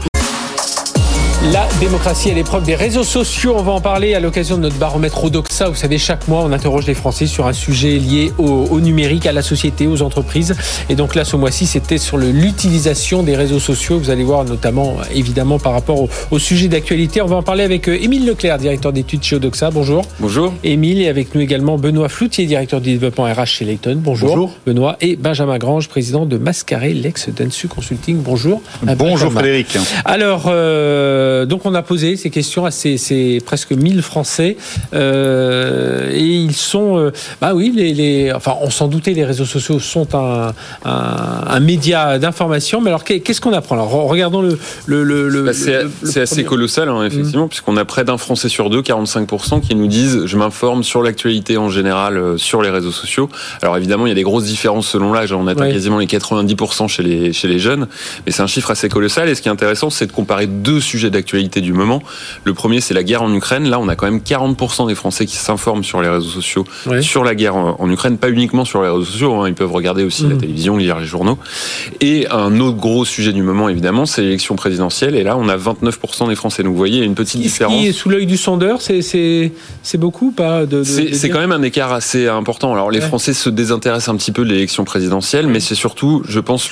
La démocratie à l'épreuve des réseaux sociaux, on va en parler à l'occasion de notre baromètre Odoxa. Vous savez, chaque mois, on interroge les Français sur un sujet lié au, numérique, à la société, aux entreprises. Et donc là, ce mois-ci, c'était sur l'utilisation des réseaux sociaux. Vous allez voir notamment, évidemment, par rapport au, sujet d'actualité. On va en parler avec euh, Émile Leclerc, directeur d'études chez Odoxa. Bonjour. Bonjour. Émile, et avec nous également Benoît Floutier, directeur du développement RH chez Layton. Bonjour. Bonjour. Benoît. Et Benjamin Grange, président de Mascaré, l'ex-Densu Consulting. Bonjour. Bonjour Frédéric. Alors, euh, euh, donc on a posé ces questions à ces, presque 1000 Français euh, et ils sont, euh, bah oui, les, enfin on s'en doutait, les réseaux sociaux sont un, un, média d'information, mais alors qu'est-ce qu'on apprend Alors regardons le, le, le, bah, c'est assez colossal hein, effectivement, mmh. puisqu'on a près d'un Français sur deux, 45%, qui nous disent je m'informe sur l'actualité en général sur les réseaux sociaux. Alors évidemment, il y a des grosses différences selon l'âge. On atteint quasiment les 90% chez les chez les jeunes, mais c'est un chiffre assez colossal. Et ce qui est intéressant, c'est de comparer deux sujets d'actualité du moment. Le premier, c'est la guerre en Ukraine. Là, on a quand même 40% des Français qui s'informent sur les réseaux sociaux sur la guerre en Ukraine, pas uniquement sur les réseaux sociaux. Hein. Ils peuvent regarder aussi la mmh. télévision, lire les journaux. Et un autre gros sujet du moment, évidemment, c'est l'élection présidentielle. Et là, on a 29% des Français. Donc, vous voyez, une petite différence. Qui est sous l'œil du sondeur, c'est beaucoup pas de, C'est quand même un écart assez important. Alors, les Français se désintéressent un petit peu de l'élection présidentielle, mais c'est surtout, je pense,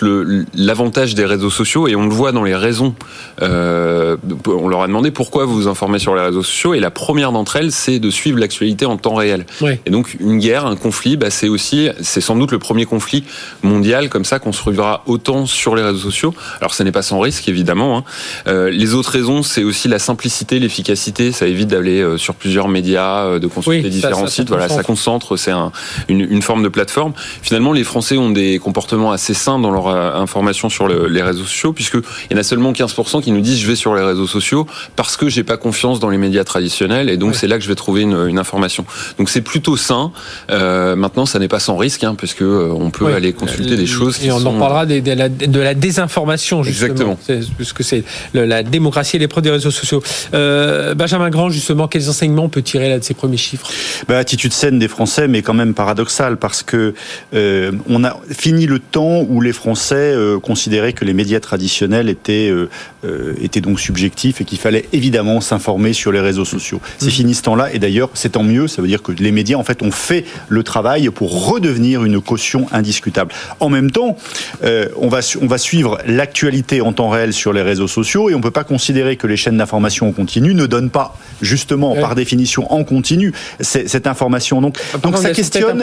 l'avantage des réseaux sociaux. Et on le voit dans les raisons. Euh, on leur a demandé pourquoi vous vous informez sur les réseaux sociaux. Et la première d'entre elles, c'est de suivre l'actualité en temps réel. Et donc, une guerre, un conflit, bah, c'est aussi, c'est sans doute le premier conflit mondial comme ça qu'on se suivra autant sur les réseaux sociaux. Alors, ce n'est pas sans risque, évidemment. Hein. Euh, les autres raisons, c'est aussi la simplicité, l'efficacité. Ça évite d'aller euh, sur plusieurs médias, euh, de consulter différents sites. voilà, ça concentre. C'est un, une, une, forme de plateforme. Finalement, les Français ont des comportements assez sains dans leur information sur le, les réseaux sociaux, puisque il y en a seulement 15% qui nous disent je vais sur les réseaux sociaux parce que j'ai pas confiance dans les médias traditionnels et donc c'est là que je vais trouver une, une information. Donc c'est plutôt sain. Euh, maintenant, ça n'est pas sans risque, hein, puisque on peut aller consulter des choses. Et on en parlera de, la, de la désinformation justement. Exactement. Puisque c'est la démocratie et les produits des réseaux sociaux. Euh, Benjamin Grand, justement, quels enseignements on peut tirer là de ces premiers chiffres? Bah, Attitude saine des Français, mais quand même paradoxale, parce que euh, on a fini le temps où les Français euh, considéraient que les médias traditionnels étaient, euh, euh, étaient donc subjectifs et qu'il fallait évidemment s'informer sur les réseaux sociaux. C'est mmh. fini ce temps-là, et d'ailleurs, c'est tant mieux, ça veut dire que les médias, en fait, ont fait le travail pour redevenir une caution indiscutable. En même temps, on, va, on va suivre l'actualité en temps réel sur les réseaux sociaux, et on ne peut pas considérer que les chaînes d'information en continu ne donnent pas, justement, par définition, en continu, cette information. Donc, donc ça questionne,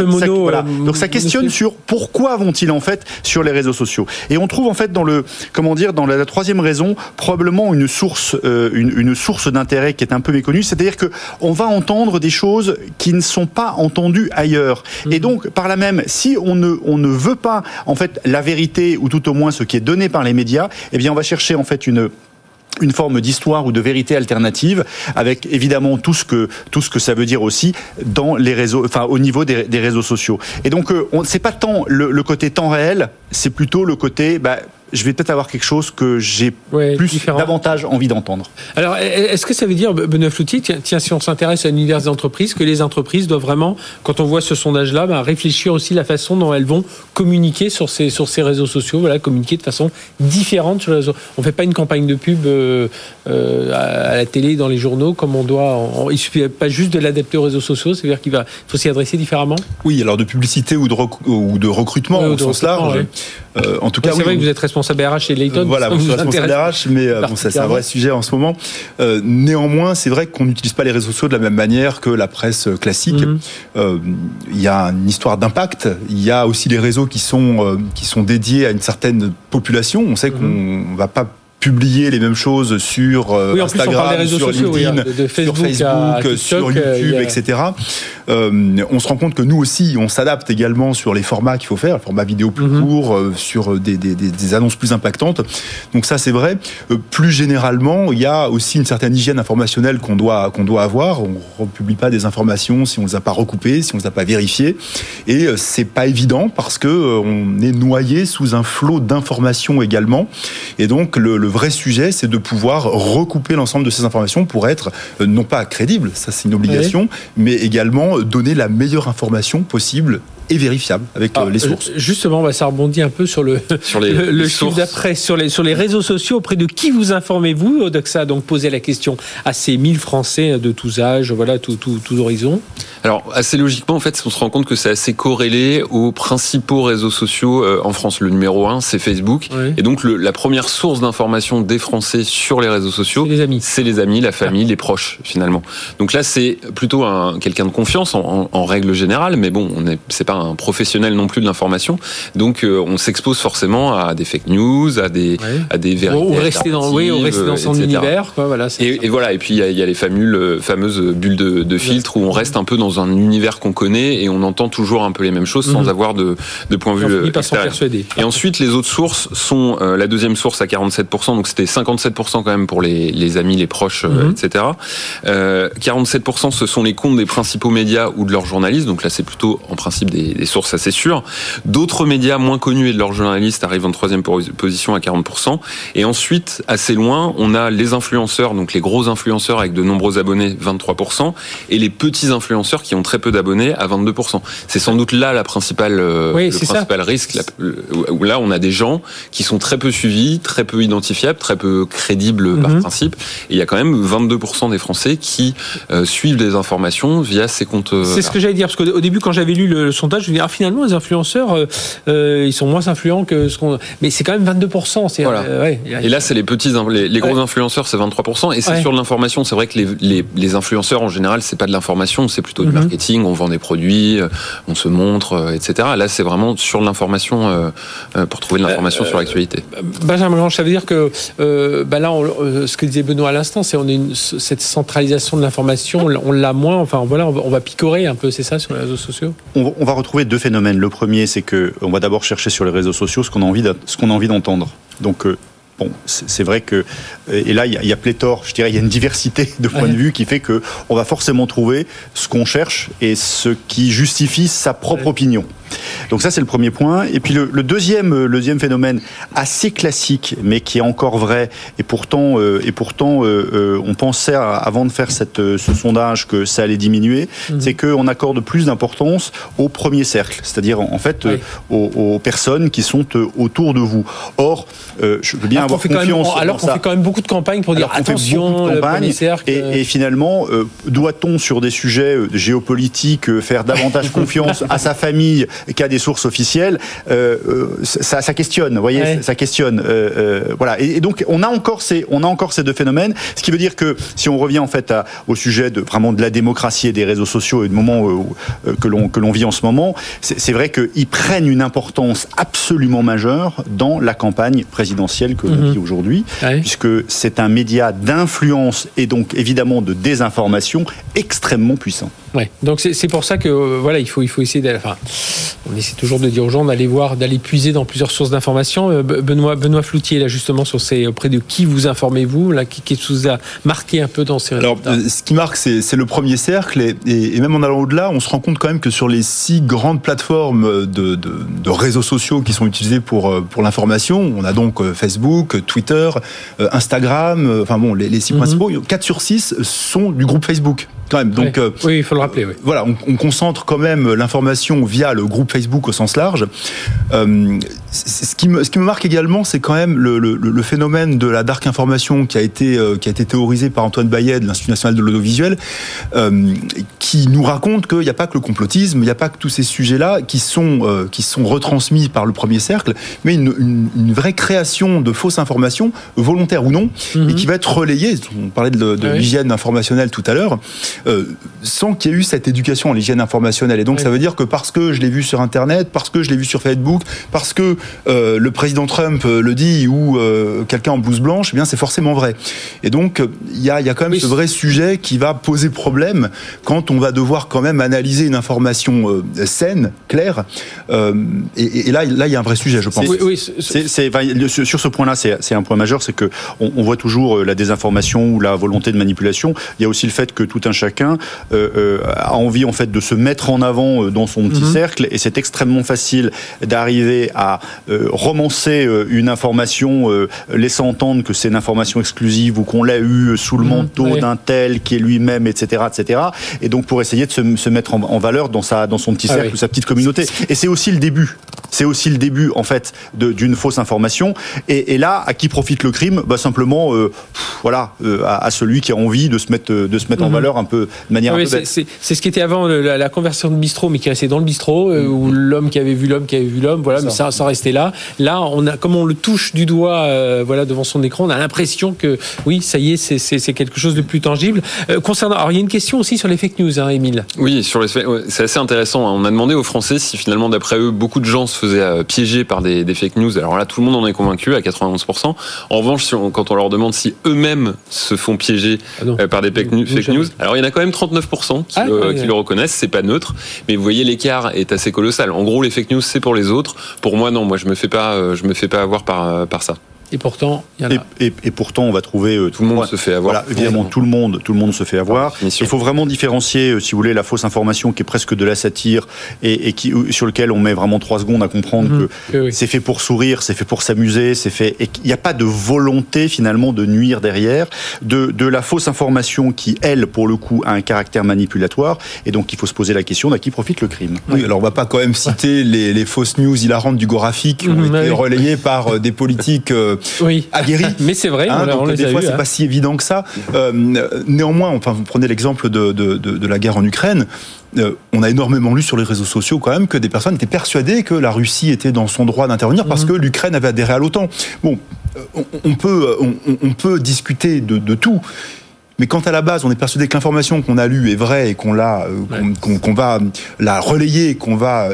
donc ça questionne sur pourquoi vont-ils en fait sur les réseaux sociaux. Et on trouve en fait dans le, comment dire, dans la, troisième raison, probablement une source, euh, une, source d'intérêt qui est un peu méconnue, c'est-à-dire que on va entendre des choses qui ne sont pas entendues ailleurs. Et mhm. donc, par là même, si on ne, on ne veut pas en fait la vérité ou tout au moins ce qui est donné par les médias, eh bien, on va chercher en fait une une forme d'histoire ou de vérité alternative, avec évidemment tout ce que tout ce que ça veut dire aussi dans les réseaux, enfin au niveau des, des réseaux sociaux. Et donc, euh, c'est pas tant le, le, côté temps réel, c'est plutôt le côté bah, je vais peut-être avoir quelque chose que j'ai plus davantage envie d'entendre. Alors, est-ce que ça veut dire, Benoît Flouty, tiens, si on s'intéresse à l'univers des entreprises, que les entreprises doivent vraiment, quand on voit ce sondage-là, bah, réfléchir aussi la façon dont elles vont communiquer sur ces, sur ces réseaux sociaux, voilà, communiquer de façon différente sur les réseaux. On ne fait pas une campagne de pub euh, euh, à la télé, dans les journaux, comme on doit. il ne suffit pas juste de l'adapter aux réseaux sociaux, c'est-à-dire qu'il faut s'y adresser différemment? Oui, alors de publicité ou de, ou de recrutement au sens large. Euh, en tout cas, c'est vrai que vous êtes responsable RH chez Layton. Voilà, vous êtes responsable RH, mais euh, bon, c'est un vrai sujet en ce moment. Euh, néanmoins, c'est vrai qu'on n'utilise pas les réseaux sociaux de la même manière que la presse classique. Mhm. Il y a une histoire d'impact. Il y a aussi les réseaux qui sont qui sont dédiés à une certaine population. On sait mhm. qu'on ne va pas publier les mêmes choses sur euh, Instagram, sur LinkedIn, sur Facebook, sur YouTube, etc. Euh, on se rend compte que nous aussi, on s'adapte également sur les formats qu'il faut faire, le format vidéo plus mhm. court, euh, sur des, des, des, annonces plus impactantes. Donc ça, c'est vrai. plus généralement, il y a aussi une certaine hygiène informationnelle qu'on doit qu'on doit avoir. On ne publie pas des informations si on les a pas recoupées, si on les a pas vérifiées, et c'est pas évident parce que on est noyé sous un flot d'informations également, et donc le, le vrai sujet, c'est de pouvoir recouper l'ensemble de ces informations pour être euh, non pas crédible, ça c'est une obligation, mais également donner la meilleure information possible et vérifiable avec euh, ah, les sources. Justement, bah, ça rebondit un peu sur le, sur les, le, chiffre d'après, sur les, sur les réseaux sociaux. Auprès de qui vous informez-vous Odoxa? A donc posé la question à ces 1000 Français de tous âges, voilà, tous tout, tout horizons. Alors, assez logiquement, en fait, on se rend compte que c'est assez corrélé aux principaux réseaux sociaux euh, en France. Le numéro un, c'est Facebook. Et donc, le, la première source d'information des Français sur les réseaux sociaux, c'est les amis, c'est les amis la famille, les proches, finalement. Donc là, c'est plutôt un, quelqu'un de confiance en, en, règle générale, mais bon, on est, c'est pas un professionnel non plus de l'information. Donc euh, on s'expose forcément à des fake news, à des à des vérités. Ou rester dans oui, ou rester dans son univers. Quoi, voilà, et, et, voilà. Et puis il y, a les fameuses fameuses bulles de, de filtre où on reste un peu dans un univers qu'on connaît et on entend toujours un peu les mêmes choses sans mhm. avoir de, de point de vue. Et ensuite les autres sources sont euh, la deuxième source à 47%, donc c'était 57% quand même pour les, les amis, les proches, euh, mhm. etc. Euh, 47% ce sont les comptes des principaux médias ou de leurs journalistes, donc là c'est plutôt en principe des des, des sources assez sûres. D'autres médias moins connus et de leurs journalistes arrivent en troisième position à 40%. Et ensuite, assez loin, on a les influenceurs, donc les gros influenceurs avec de nombreux abonnés, 23%, et les petits influenceurs qui ont très peu d'abonnés à 22%. C'est sans doute là la principale, euh, le principal risque. Où là, on a des gens qui sont très peu suivis, très peu identifiables, très peu crédibles par mhm. principe. Et il y a quand même 22% des Français qui euh, suivent des informations via ces comptes. C'est ce que j'allais dire, parce qu'au début, quand j'avais lu le, sondage, je me disais, ah, finalement, les influenceurs, euh, ils sont moins influents que ce qu'on. Mais c'est quand même 22%. Voilà. et là, c'est les petits, les, gros influenceurs, c'est 23%. Et c'est sur l'information. C'est vrai que les, les, influenceurs, en général, c'est pas de l'information, c'est plutôt du mhm. marketing. On vend des produits, on se montre, etc. Là, c'est vraiment sur l'information pour trouver de l'information sur l'actualité. Benjamin ça veut dire que bah là, ce que disait Benoît à l'instant, c'est on est cette centralisation de l'information, on l'a moins. Enfin, voilà, on va, picorer un peu, c'est ça, sur les réseaux sociaux? On, va retrouver deux phénomènes. Le premier, c'est que on va d'abord chercher sur les réseaux sociaux ce qu'on a envie, ce qu'on a envie d'entendre. Donc euh, Bon, c'est vrai que et là il y, a, pléthore, je dirais, il y a une diversité de points de vue qui fait que on va forcément trouver ce qu'on cherche et ce qui justifie sa propre opinion. Donc ça c'est le premier point. Et puis le, deuxième, le deuxième phénomène assez classique, mais qui est encore vrai, et pourtant, euh, et pourtant euh, euh, on pensait avant de faire cette, ce sondage que ça allait diminuer, mhm. c'est qu'on accorde plus d'importance au premier cercle, c'est-à-dire en fait aux, personnes qui sont autour de vous. Or, je veux bien avoir confiance. alors qu'on fait quand même beaucoup de campagnes pour dire attention, le premier cercle. Et, et finalement, doit-on sur des sujets géopolitiques faire davantage confiance à sa famille qu'à des sources officielles, euh, euh, ça, ça, questionne, vous voyez, ça questionne. Euh, voilà. Et, donc on a encore ces, on a encore ces deux phénomènes, ce qui veut dire que si on revient en fait à, au sujet de vraiment de la démocratie et des réseaux sociaux et du moment que l'on que l'on vit en ce moment, c'est vrai qu'ils prennent une importance absolument majeure dans la campagne présidentielle que l'on mhm. vit aujourd'hui, puisque c'est un média d'influence et donc évidemment de désinformation extrêmement puissant. Ouais. Donc c'est pour ça que voilà, il faut il faut essayer d'aller. Enfin, on essaie toujours de dire aux gens d'aller voir, d'aller puiser dans plusieurs sources d'informations. Euh, Benoît, Benoît Floutier, là, justement, sur ces, auprès de qui vous informez-vous, là, qui, qui, vous a marqué un peu dans ces Alors, euh, ce qui marque, c'est le premier cercle, et, et, même en allant au-delà, on se rend compte quand même que sur les six grandes plateformes de, de, de réseaux sociaux qui sont utilisées pour, euh, pour l'information, on a donc Facebook, Twitter, Instagram, enfin bon, les, les six mhm. principaux, 4 sur 6 sont du groupe Facebook. Quand même. Donc, oui, il faut le rappeler. Oui. Voilà, on, on concentre quand même l'information via le groupe Facebook au sens large. Euh, ce, qui me, ce qui me marque également, c'est quand même le, le, le, phénomène de la dark information qui a été, euh, qui a été théorisé par Antoine Bayet de l'Institut national de l'audiovisuel, euh, qui nous raconte qu'il n'y a pas que le complotisme, il n'y a pas que tous ces sujets-là qui sont, euh, qui sont retransmis par le premier cercle, mais une, une, une vraie création de fausses informations, volontaires ou non, mhm. et qui va être relayée. On parlait de, de l'hygiène informationnelle tout à l'heure, sans qu'il y ait eu cette éducation à l'hygiène informationnelle. Et donc, ça veut dire que parce que je l'ai vu sur Internet, parce que je l'ai vu sur Facebook, parce que euh, le président Trump euh, le dit ou euh, quelqu'un en blouse blanche, eh bien c'est forcément vrai. Et donc il y a, y a, quand même ce vrai sujet qui va poser problème quand on va devoir quand même analyser une information saine, claire. Et, et, là, là, il y a un vrai sujet, je pense. Oui, oui, c'est, sur ce point-là, c'est un point majeur, c'est que on, on, voit toujours la désinformation ou la volonté de manipulation. Il y a aussi le fait que tout un chacun a envie en fait de se mettre en avant dans son petit mhm. cercle, et c'est extrêmement facile d'arriver à euh, romancer euh, une information euh, laissant entendre que c'est une information exclusive ou qu'on l'a eu sous le mmh, manteau d'un tel qui est lui-même, etc., etc. Et donc pour essayer de se, se mettre en, valeur dans sa dans son petit ah cercle ou sa petite communauté. Et c'est aussi le début. C'est aussi le début en fait d'une fausse information. Et, et, là, à qui profite le crime? Bah, Simplement, voilà, à, celui qui a envie de se mettre de se mettre en mmh. valeur un peu de manière. Oui, c'est ce qui était avant la, conversion de bistrot, mais qui restait dans le bistrot, où l'homme qui avait vu l'homme qui avait vu l'homme, voilà, mais ça, ça restait là. Là, on a, comme on le touche du doigt, euh, voilà, devant son écran, on a l'impression que oui, ça y est, c'est quelque chose de plus tangible. Euh, concernant, alors il y a une question aussi sur les fake news, hein, Émile. Oui, sur les, c'est assez intéressant. Hein. On a demandé aux Français si finalement, d'après eux, beaucoup de gens se faisaient euh, piéger par des, fake news. Alors là, tout le monde en est convaincu à 91%. En revanche, quand on leur demande si eux-mêmes se font piéger ah par des fake, news, alors il y en a quand même 39% qui, ah, qui le reconnaissent. C'est pas neutre, mais vous voyez l'écart est assez colossal. En gros, les fake news, c'est pour les autres. Pour moi, non. Moi, je me fais pas, euh, je me fais pas avoir par, euh, par ça. Et pourtant, il y en a. Et, pourtant, on va trouver euh, tout le monde se fait avoir. Voilà, évidemment, tout le monde, tout le monde se fait avoir. Il faut vraiment différencier, euh, si vous voulez, la fausse information qui est presque de la satire et, qui sur lequel on met vraiment trois secondes à comprendre mhm. que c'est fait pour sourire, c'est fait pour s'amuser, c'est fait et qu'il n'y a pas de volonté finalement de nuire derrière, de, de la fausse information qui elle, pour le coup, a un caractère manipulatoire et donc il faut se poser la question d'à qui profite le crime. Oui, alors on va pas quand même citer les, les fausses news hilarantes du graphique qui ont été relayées par des politiques oui. aguerris. Mais c'est vrai, hein, on, des fois, c'est hein. pas si évident que ça. Euh, néanmoins, enfin, vous prenez l'exemple de, de, de, la guerre en Ukraine. Euh, on a énormément lu sur les réseaux sociaux quand même que des personnes étaient persuadées que la Russie était dans son droit d'intervenir parce mhm. que l'Ukraine avait adhéré à l'OTAN. Bon, euh, on, peut, on, on, peut discuter de, de tout. Mais quand à la base on est persuadé que l'information qu'on a lue est vraie et qu'on l'a, qu'on va la relayer, qu'on va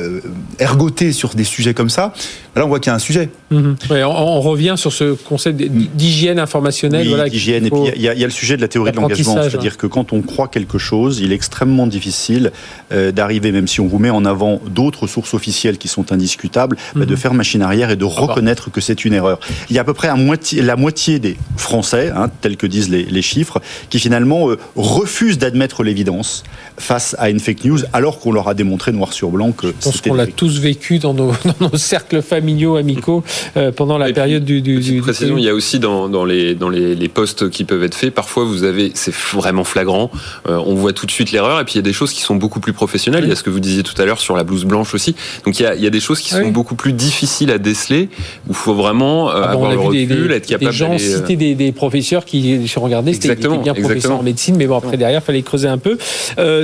ergoter sur des sujets comme ça, Là, on voit qu'il y a un sujet. Mhm. on, revient sur ce concept d'hygiène informationnelle. Oui, voilà, d'hygiène. Et puis, il y, a le sujet de la théorie de l'engagement. C'est-à-dire que quand on croit quelque chose, il est extrêmement difficile euh, d'arriver, même si on vous met en avant d'autres sources officielles qui sont indiscutables, bah, de mhm. faire machine arrière et de ah bah. reconnaître que c'est une erreur. Il y a à peu près moitié, la moitié des Français, hein, tels que disent les, chiffres, qui finalement euh, refusent d'admettre l'évidence face à une fake news, alors qu'on leur a démontré noir sur blanc que. Je pense qu'on l'a tous vécu dans nos, dans nos cercles familiaux amicaux euh, pendant la période du, du, précision, il y a aussi dans, dans les dans les, les, postes qui peuvent être faits, parfois vous avez, c'est vraiment flagrant, euh, on voit tout de suite l'erreur, et puis il y a des choses qui sont beaucoup plus professionnelles. Il y a ce que vous disiez tout à l'heure sur la blouse blanche aussi. Donc il y a, il y a des choses qui sont beaucoup plus difficiles à déceler, où il faut vraiment euh, ah avoir le recul, être capable. Des gens citer des, des, professeurs qui, je regardais, c'était bien professeur en médecine, mais bon après derrière, il fallait creuser un peu.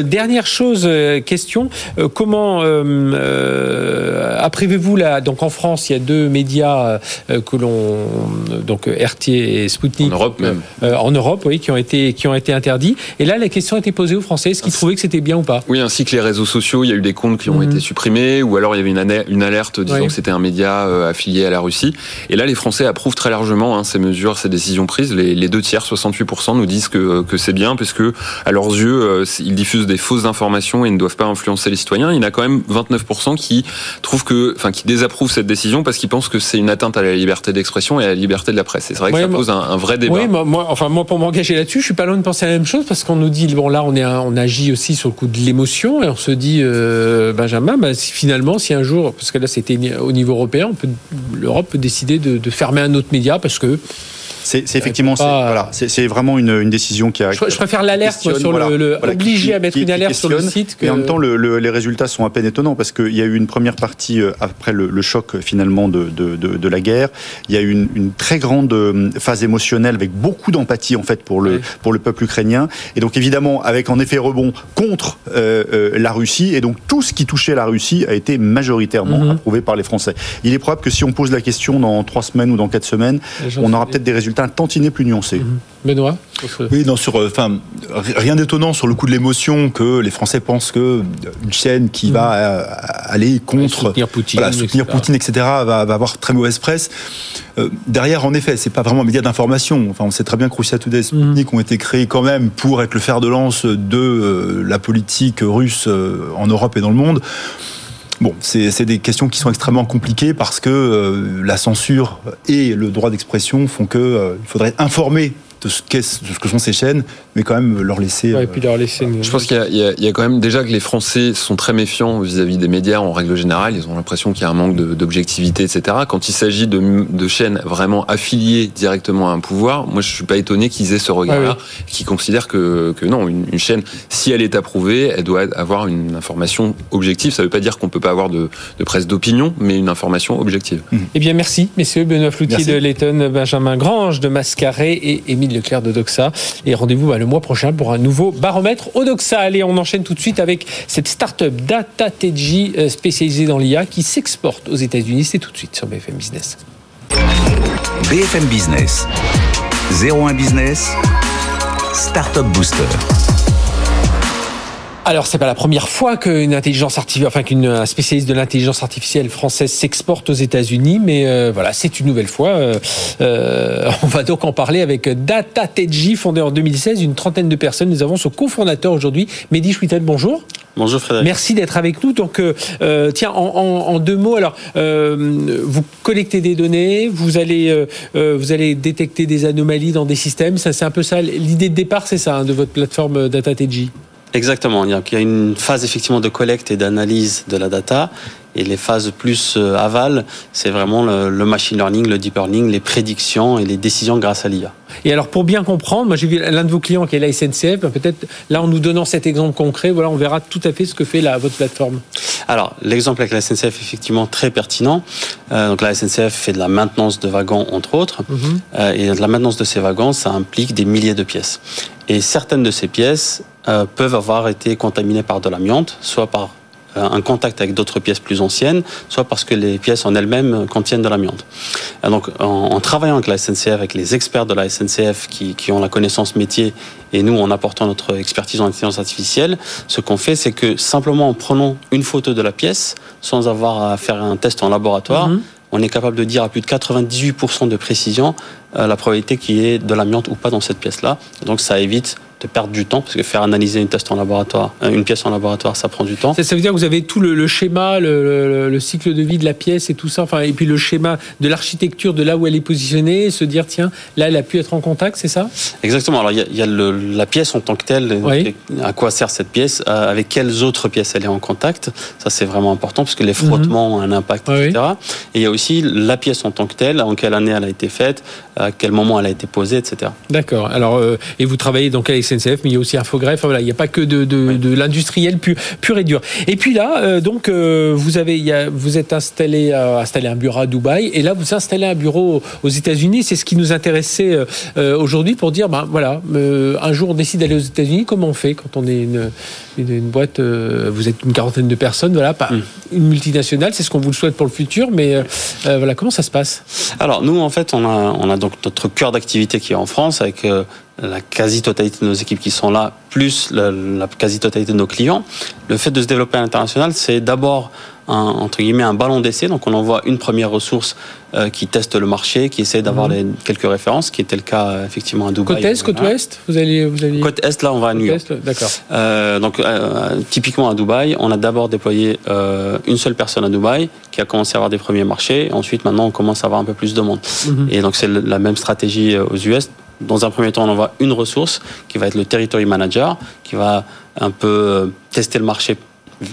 dernière chose, question, comment apprévez-vous là, donc en France il y a deux médias euh, que l'on donc RT et Sputnik en Europe même euh, en Europe, oui, qui ont été qui ont été interdits. Et là, la question a été posée aux Français est-ce qu'ils trouvaient que c'était bien ou pas? Oui, ainsi que les réseaux sociaux, il y a eu des comptes qui ont mhm. été supprimés, ou alors il y avait une, une alerte disant que c'était un média euh, affilié à la Russie. Et là, les Français approuvent très largement hein, ces mesures, ces décisions prises. Les, les deux tiers, 68%, nous disent que, que c'est bien, puisque à leurs yeux, ils diffusent des fausses informations et ne doivent pas influencer les citoyens. Il y en a quand même 29% qui trouvent que, enfin, qui désapprouvent cette décision parce qu'ils pensent que c'est une atteinte à la liberté d'expression et à la liberté de la presse. C'est vrai que ça pose un, vrai débat. Oui, moi, enfin, moi, pour m'engager là-dessus, je suis pas loin de penser à la même chose parce qu'on nous dit, bon, là, on, est on agit aussi sur le coup de l'émotion et on se dit, euh, Benjamin, bah, finalement, si un jour, parce que là, c'était au niveau européen, l'Europe peut décider de, de fermer un autre média parce que c'est effectivement voilà, c'est vraiment une, une, décision qui a. Je, préfère l'alerte sur le, obligé à mettre une alerte sur le site. Que... Et en même temps, le, les résultats sont à peine étonnants parce qu'il y a eu une première partie euh, après le, choc finalement de, de, de, de, la guerre. Il y a eu une, une, très grande euh, phase émotionnelle avec beaucoup d'empathie en fait pour le pour le peuple ukrainien. Et donc évidemment avec en effet rebond contre euh, euh, la Russie. Et donc tout ce qui touchait la Russie a été majoritairement mhm. approuvé par les Français. Il est probable que si on pose la question dans trois semaines ou dans quatre semaines, on aura peut-être des résultats un tantinet plus nuancé. Mhm. Benoît Oui, non, sur, euh, rien d'étonnant sur le coup de l'émotion que les Français pensent que une chaîne qui va mhm. euh, aller contre soutenir Poutine, soutenir etc. Poutine, etc., va, avoir très mauvaise presse. Euh, derrière, en effet, c'est pas vraiment un média d'information. Enfin, on sait très bien que Russia Today et Sputnik ont été créés quand même pour être le fer de lance de la politique russe en Europe et dans le monde. Bon, c'est des questions qui sont extrêmement compliquées parce que euh, la censure et le droit d'expression font qu'il euh, faudrait informer de ce, que sont ces chaînes, mais quand même leur laisser. et puis leur laisser Je pense qu'il y, y, a quand même déjà que les Français sont très méfiants vis-à-vis des médias en règle générale. Ils ont l'impression qu'il y a un manque d'objectivité, etc. Quand il s'agit de, de, chaînes vraiment affiliées directement à un pouvoir, moi je suis pas étonné qu'ils aient ce regard-là, qui considèrent que, que non, une, une, chaîne, si elle est approuvée, elle doit avoir une information objective. Ça ne veut pas dire qu'on peut pas avoir de, de presse d'opinion, mais une information objective. Eh bien, merci, messieurs. Benoît Floutier de Letton, Benjamin Grange de Mascaré et Émile Leclerc de Doxa. Et rendez-vous bah, le mois prochain pour un nouveau baromètre au Doxa. Allez, on enchaîne tout de suite avec cette start-up DataTG euh, spécialisée dans l'IA qui s'exporte aux États-Unis. C'est tout de suite sur BFM Business. BFM Business. 01 Business. Startup Booster. Alors, c'est pas la première fois qu'une intelligence artificielle, enfin qu'une spécialiste de l'intelligence artificielle française s'exporte aux États-Unis, mais euh, voilà, c'est une nouvelle fois. Euh, euh, on va donc en parler avec DataTedji, fondé en 2016, une trentaine de personnes. Nous avons son cofondateur aujourd'hui, Mehdi Chouitel. Bonjour. Bonjour Frédéric. Merci d'être avec nous. Donc, tiens, en, deux mots, alors, vous collectez des données, vous allez, vous allez détecter des anomalies dans des systèmes. Ça, c'est un peu ça. L'idée de départ, c'est ça, hein, de votre plateforme DataTedji. Exactement. Il y a une phase effectivement de collecte et d'analyse de la data. Et les phases plus euh, aval, c'est vraiment le, machine learning, le deep learning, les prédictions et les décisions grâce à l'IA. Et alors pour bien comprendre, moi j'ai vu l'un de vos clients qui est la SNCF, ben, peut-être là en nous donnant cet exemple concret, voilà, on verra tout à fait ce que fait la, votre plateforme. Alors l'exemple avec la SNCF est effectivement très pertinent. Euh, donc la SNCF fait de la maintenance de wagons entre autres, mhm. euh, et de la maintenance de ces wagons, ça implique des milliers de pièces. Et certaines de ces pièces euh, peuvent avoir été contaminées par de l'amiante, soit par un contact avec d'autres pièces plus anciennes, soit parce que les pièces en elles-mêmes contiennent de l'amiante. Donc, en, travaillant avec la SNCF, avec les experts de la SNCF qui, qui, ont la connaissance métier, et nous, en apportant notre expertise en intelligence artificielle, ce qu'on fait, c'est que simplement en prenant une photo de la pièce, sans avoir à faire un test en laboratoire, mhm. on est capable de dire à plus de 98% de précision la probabilité qu'il y ait de l'amiante ou pas dans cette pièce-là. Donc ça évite de perdre du temps, parce que faire analyser une, test en laboratoire, euh, une pièce en laboratoire, ça prend du temps. Ça, veut dire que vous avez tout le, schéma, le, cycle de vie de la pièce et tout ça, enfin, et puis le schéma de l'architecture de là où elle est positionnée, et se dire, tiens, là, elle a pu être en contact, c'est ça? Exactement. Alors, il y a, la pièce en tant que telle, à quoi sert cette pièce, euh, avec quelles autres pièces elle est en contact. Ça, c'est vraiment important, parce que les mhm. frottements ont un impact, etc. Et il y a aussi la pièce en tant que telle, en quelle année elle a été faite, à quel moment elle a été posée, etc. D'accord. Alors, euh, et vous travaillez donc avec SNCF, mais il y a aussi Infogreffe. Voilà, il n'y a pas que de, de, l'industriel pur, pur et dur. Et puis là, euh, donc, euh, vous avez, il y a, vous êtes installé, installé un bureau à Dubaï, et là, vous installez un bureau aux États-Unis. C'est ce qui nous intéressait aujourd'hui pour dire, ben voilà, un jour on décide d'aller aux États-Unis. Comment on fait quand on est une, une, boîte Vous êtes une quarantaine de personnes, voilà, pas mm. une multinationale. C'est ce qu'on vous le souhaite pour le futur, mais voilà, comment ça se passe? Alors nous, en fait, on a, on a donc notre cœur d'activité qui est en France avec euh, la quasi-totalité de nos équipes qui sont là, plus la, quasi-totalité de nos clients. Le fait de se développer à l'international, c'est d'abord un, entre guillemets un ballon d'essai. Donc on envoie une première ressource euh, qui teste le marché, qui essaie d'avoir mhm. quelques références, qui était le cas euh, effectivement à Dubaï. Côte Est, Côte Ouest vous allez, vous allez... Côte Est, là on va à New York. D'accord. Euh, donc typiquement à Dubaï, on a d'abord déployé une seule personne à Dubaï qui a commencé à avoir des premiers marchés. Ensuite maintenant on commence à avoir un peu plus de monde. Mhm. Et donc c'est la même stratégie aux US dans un premier temps, on envoie une ressource qui va être le territory manager, qui va un peu tester le marché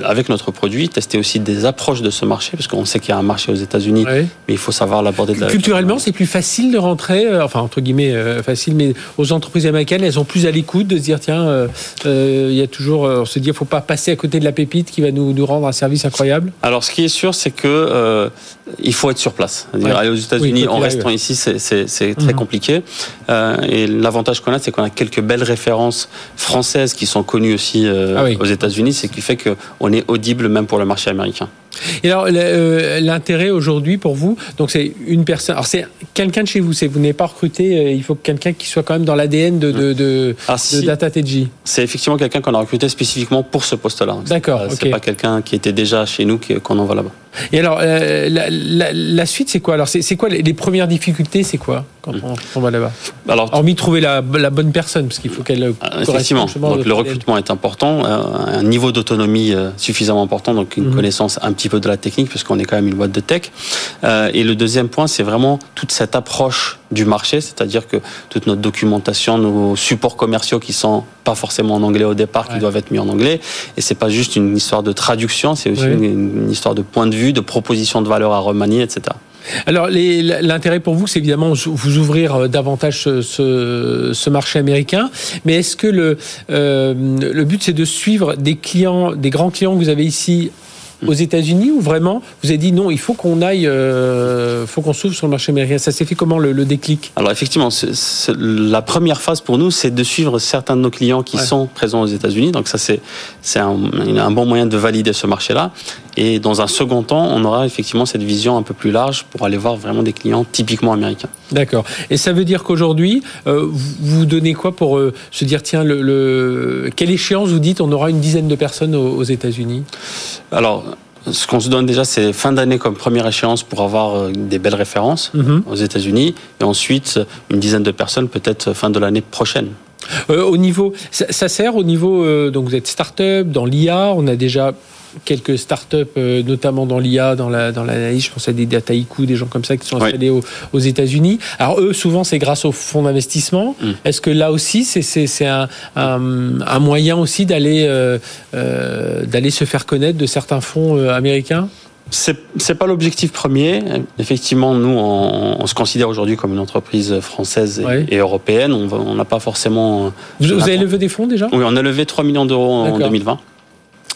avec notre produit, tester aussi des approches de ce marché, parce qu'on sait qu'il y a un marché aux États-Unis, mais il faut savoir l'aborder de la Culturellement, c'est plus facile de rentrer, euh, enfin entre guillemets euh, facile, mais aux entreprises américaines, elles sont plus à l'écoute de se dire tiens, euh, il y a toujours, on se dit, il faut pas passer à côté de la pépite qui va nous, nous rendre un service incroyable. Alors, ce qui est sûr, c'est que il faut être sur place. Aller aux États-Unis en restant ici, c'est très mhm. compliqué. et l'avantage qu'on a, c'est qu'on a quelques belles références françaises qui sont connues aussi ah aux États-Unis, c'est qui fait que on est audible même pour le marché américain. Et alors, euh, l'intérêt aujourd'hui pour vous, donc c'est une personne. Alors, c'est quelqu'un de chez vous. C'est vous n'êtes pas recruté. Euh, il faut quelqu'un qui soit quand même dans l'ADN de, de, de, ah, C'est effectivement quelqu'un qu'on a recruté spécifiquement pour ce poste-là. D'accord. C'est pas quelqu'un qui était déjà chez nous qu'on envoie là-bas. Et alors, euh, la, suite, c'est quoi? Alors, c'est quoi les, premières difficultés C'est quoi quand on, va là-bas? Alors, hormis trouver la, bonne personne, parce qu'il faut qu'elle ah, effectivement. Donc, le recrutement est important, un niveau d'autonomie suffisamment important, donc une mhm. connaissance un petit peu de la technique, parce qu'on est quand même une boîte de tech. Euh, et le deuxième point, c'est vraiment toute cette approche du marché, c'est-à-dire que toute notre documentation, nos supports commerciaux qui sont pas forcément en anglais au départ, qui doivent être mis en anglais. Et c'est pas juste une histoire de traduction, c'est aussi une, histoire de point de vue, de proposition de valeur à remanier, etc. Alors, l'intérêt pour vous, c'est évidemment vous ouvrir euh, davantage ce, marché américain. Mais est-ce que le, euh, le but, c'est de suivre des clients, des grands clients que vous avez ici aux États-Unis ou vraiment vous avez dit non, il faut qu'on aille, euh, faut qu'on s'ouvre sur le marché américain. Ça s'est fait comment le, déclic? Alors effectivement, la première phase pour nous, c'est de suivre certains de nos clients qui sont présents aux États-Unis. Donc ça, c'est c'est un, un bon moyen de valider ce marché-là. Et dans un second temps, on aura effectivement cette vision un peu plus large pour aller voir vraiment des clients typiquement américains. D'accord. Et ça veut dire qu'aujourd'hui, euh, vous donnez quoi pour euh, se dire tiens, le, quelle échéance vous dites on aura une dizaine de personnes aux, États-Unis? Alors. Ce qu'on se donne déjà, c'est fin d'année comme première échéance pour avoir euh, des belles références mhm. aux États-Unis, et ensuite une dizaine de personnes peut-être fin de l'année prochaine. Au niveau, ça, sert au niveau, donc vous êtes start-up dans l'IA, on a déjà quelques startups, euh, notamment dans l'IA, dans la dans l'analyse. Je pense à des Dataiku, des gens comme ça qui sont installés aux, États-Unis. Alors eux, souvent, c'est grâce aux fonds d'investissement. Mm. Est-ce que là aussi, c'est un, un, moyen aussi d'aller euh, euh, d'aller se faire connaître de certains fonds américains? C'est n'est pas l'objectif premier. Effectivement, nous, on, se considère aujourd'hui comme une entreprise française et, européenne. On n'a pas forcément. Vous, avez levé des fonds déjà? Oui, on a levé 3 millions d'euros en 2020.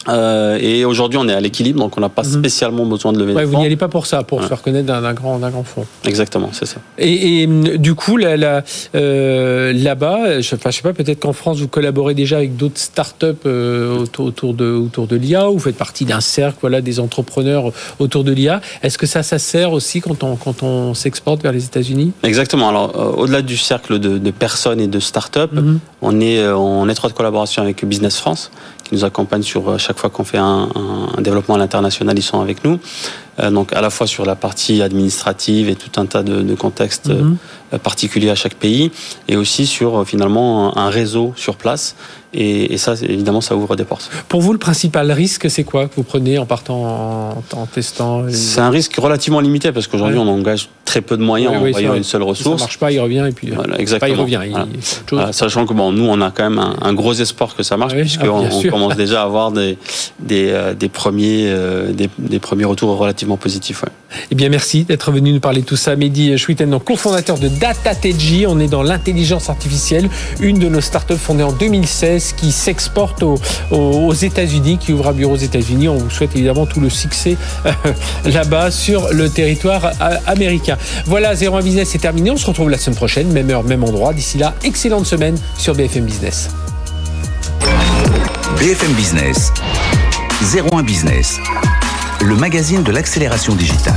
Euh, et aujourd'hui, on est à l'équilibre, donc on n'a pas mhm. spécialement besoin de lever ouais, de Vous n'y allez pas pour ça, pour se faire connaître d'un grand, grand fonds. Exactement, c'est ça. Et, et, du coup, là, euh, là-bas, je, enfin, je sais pas, peut-être qu'en France, vous collaborez déjà avec d'autres startups euh, autour, autour, de, autour de l'IA, ou vous faites partie d'un cercle, voilà, des entrepreneurs autour de l'IA. Est-ce que ça, ça sert aussi quand on, quand on s'exporte vers les États-Unis? Exactement. Alors, au-delà du cercle de, de, personnes et de startups, mhm. on est en étroite collaboration avec Business France, qui nous accompagne sur euh, chaque fois qu'on fait un, un, développement à l'international, ils sont avec nous. Euh, donc à la fois sur la partie administrative et tout un tas de, de contextes mhm. euh, particuliers à chaque pays, et aussi sur finalement un réseau sur place et, et, ça, évidemment, ça ouvre des portes. Pour vous, le principal risque, c'est quoi que vous prenez en partant en, testant C'est un risque relativement limité parce qu'aujourd'hui, on engage très peu de moyens en envoyant une seule ressource. ça marche pas, il revient et puis. Voilà, exactement. Pas, il revient. Il, sachant que bon, nous, on a quand même un, gros espoir que ça marche puisqu'on ah, on commence déjà à avoir des, des, euh, des premiers, euh, des, des, premiers retours relativement positifs. Ouais. Eh bien, merci d'être venu nous parler de tout ça. Mehdi Schwitten, donc cofondateur de DataTG. On est dans l'intelligence artificielle, une de nos startups fondées en 2016 qui s'exporte aux, États-Unis, qui ouvre un bureau aux États-Unis. On vous souhaite évidemment tout le succès euh, là-bas sur le territoire euh, américain. Voilà, 01 Business est terminé. On se retrouve la semaine prochaine, même heure, même endroit. D'ici là, excellente semaine sur BFM Business. BFM Business, 01 Business, le magazine de l'accélération digitale.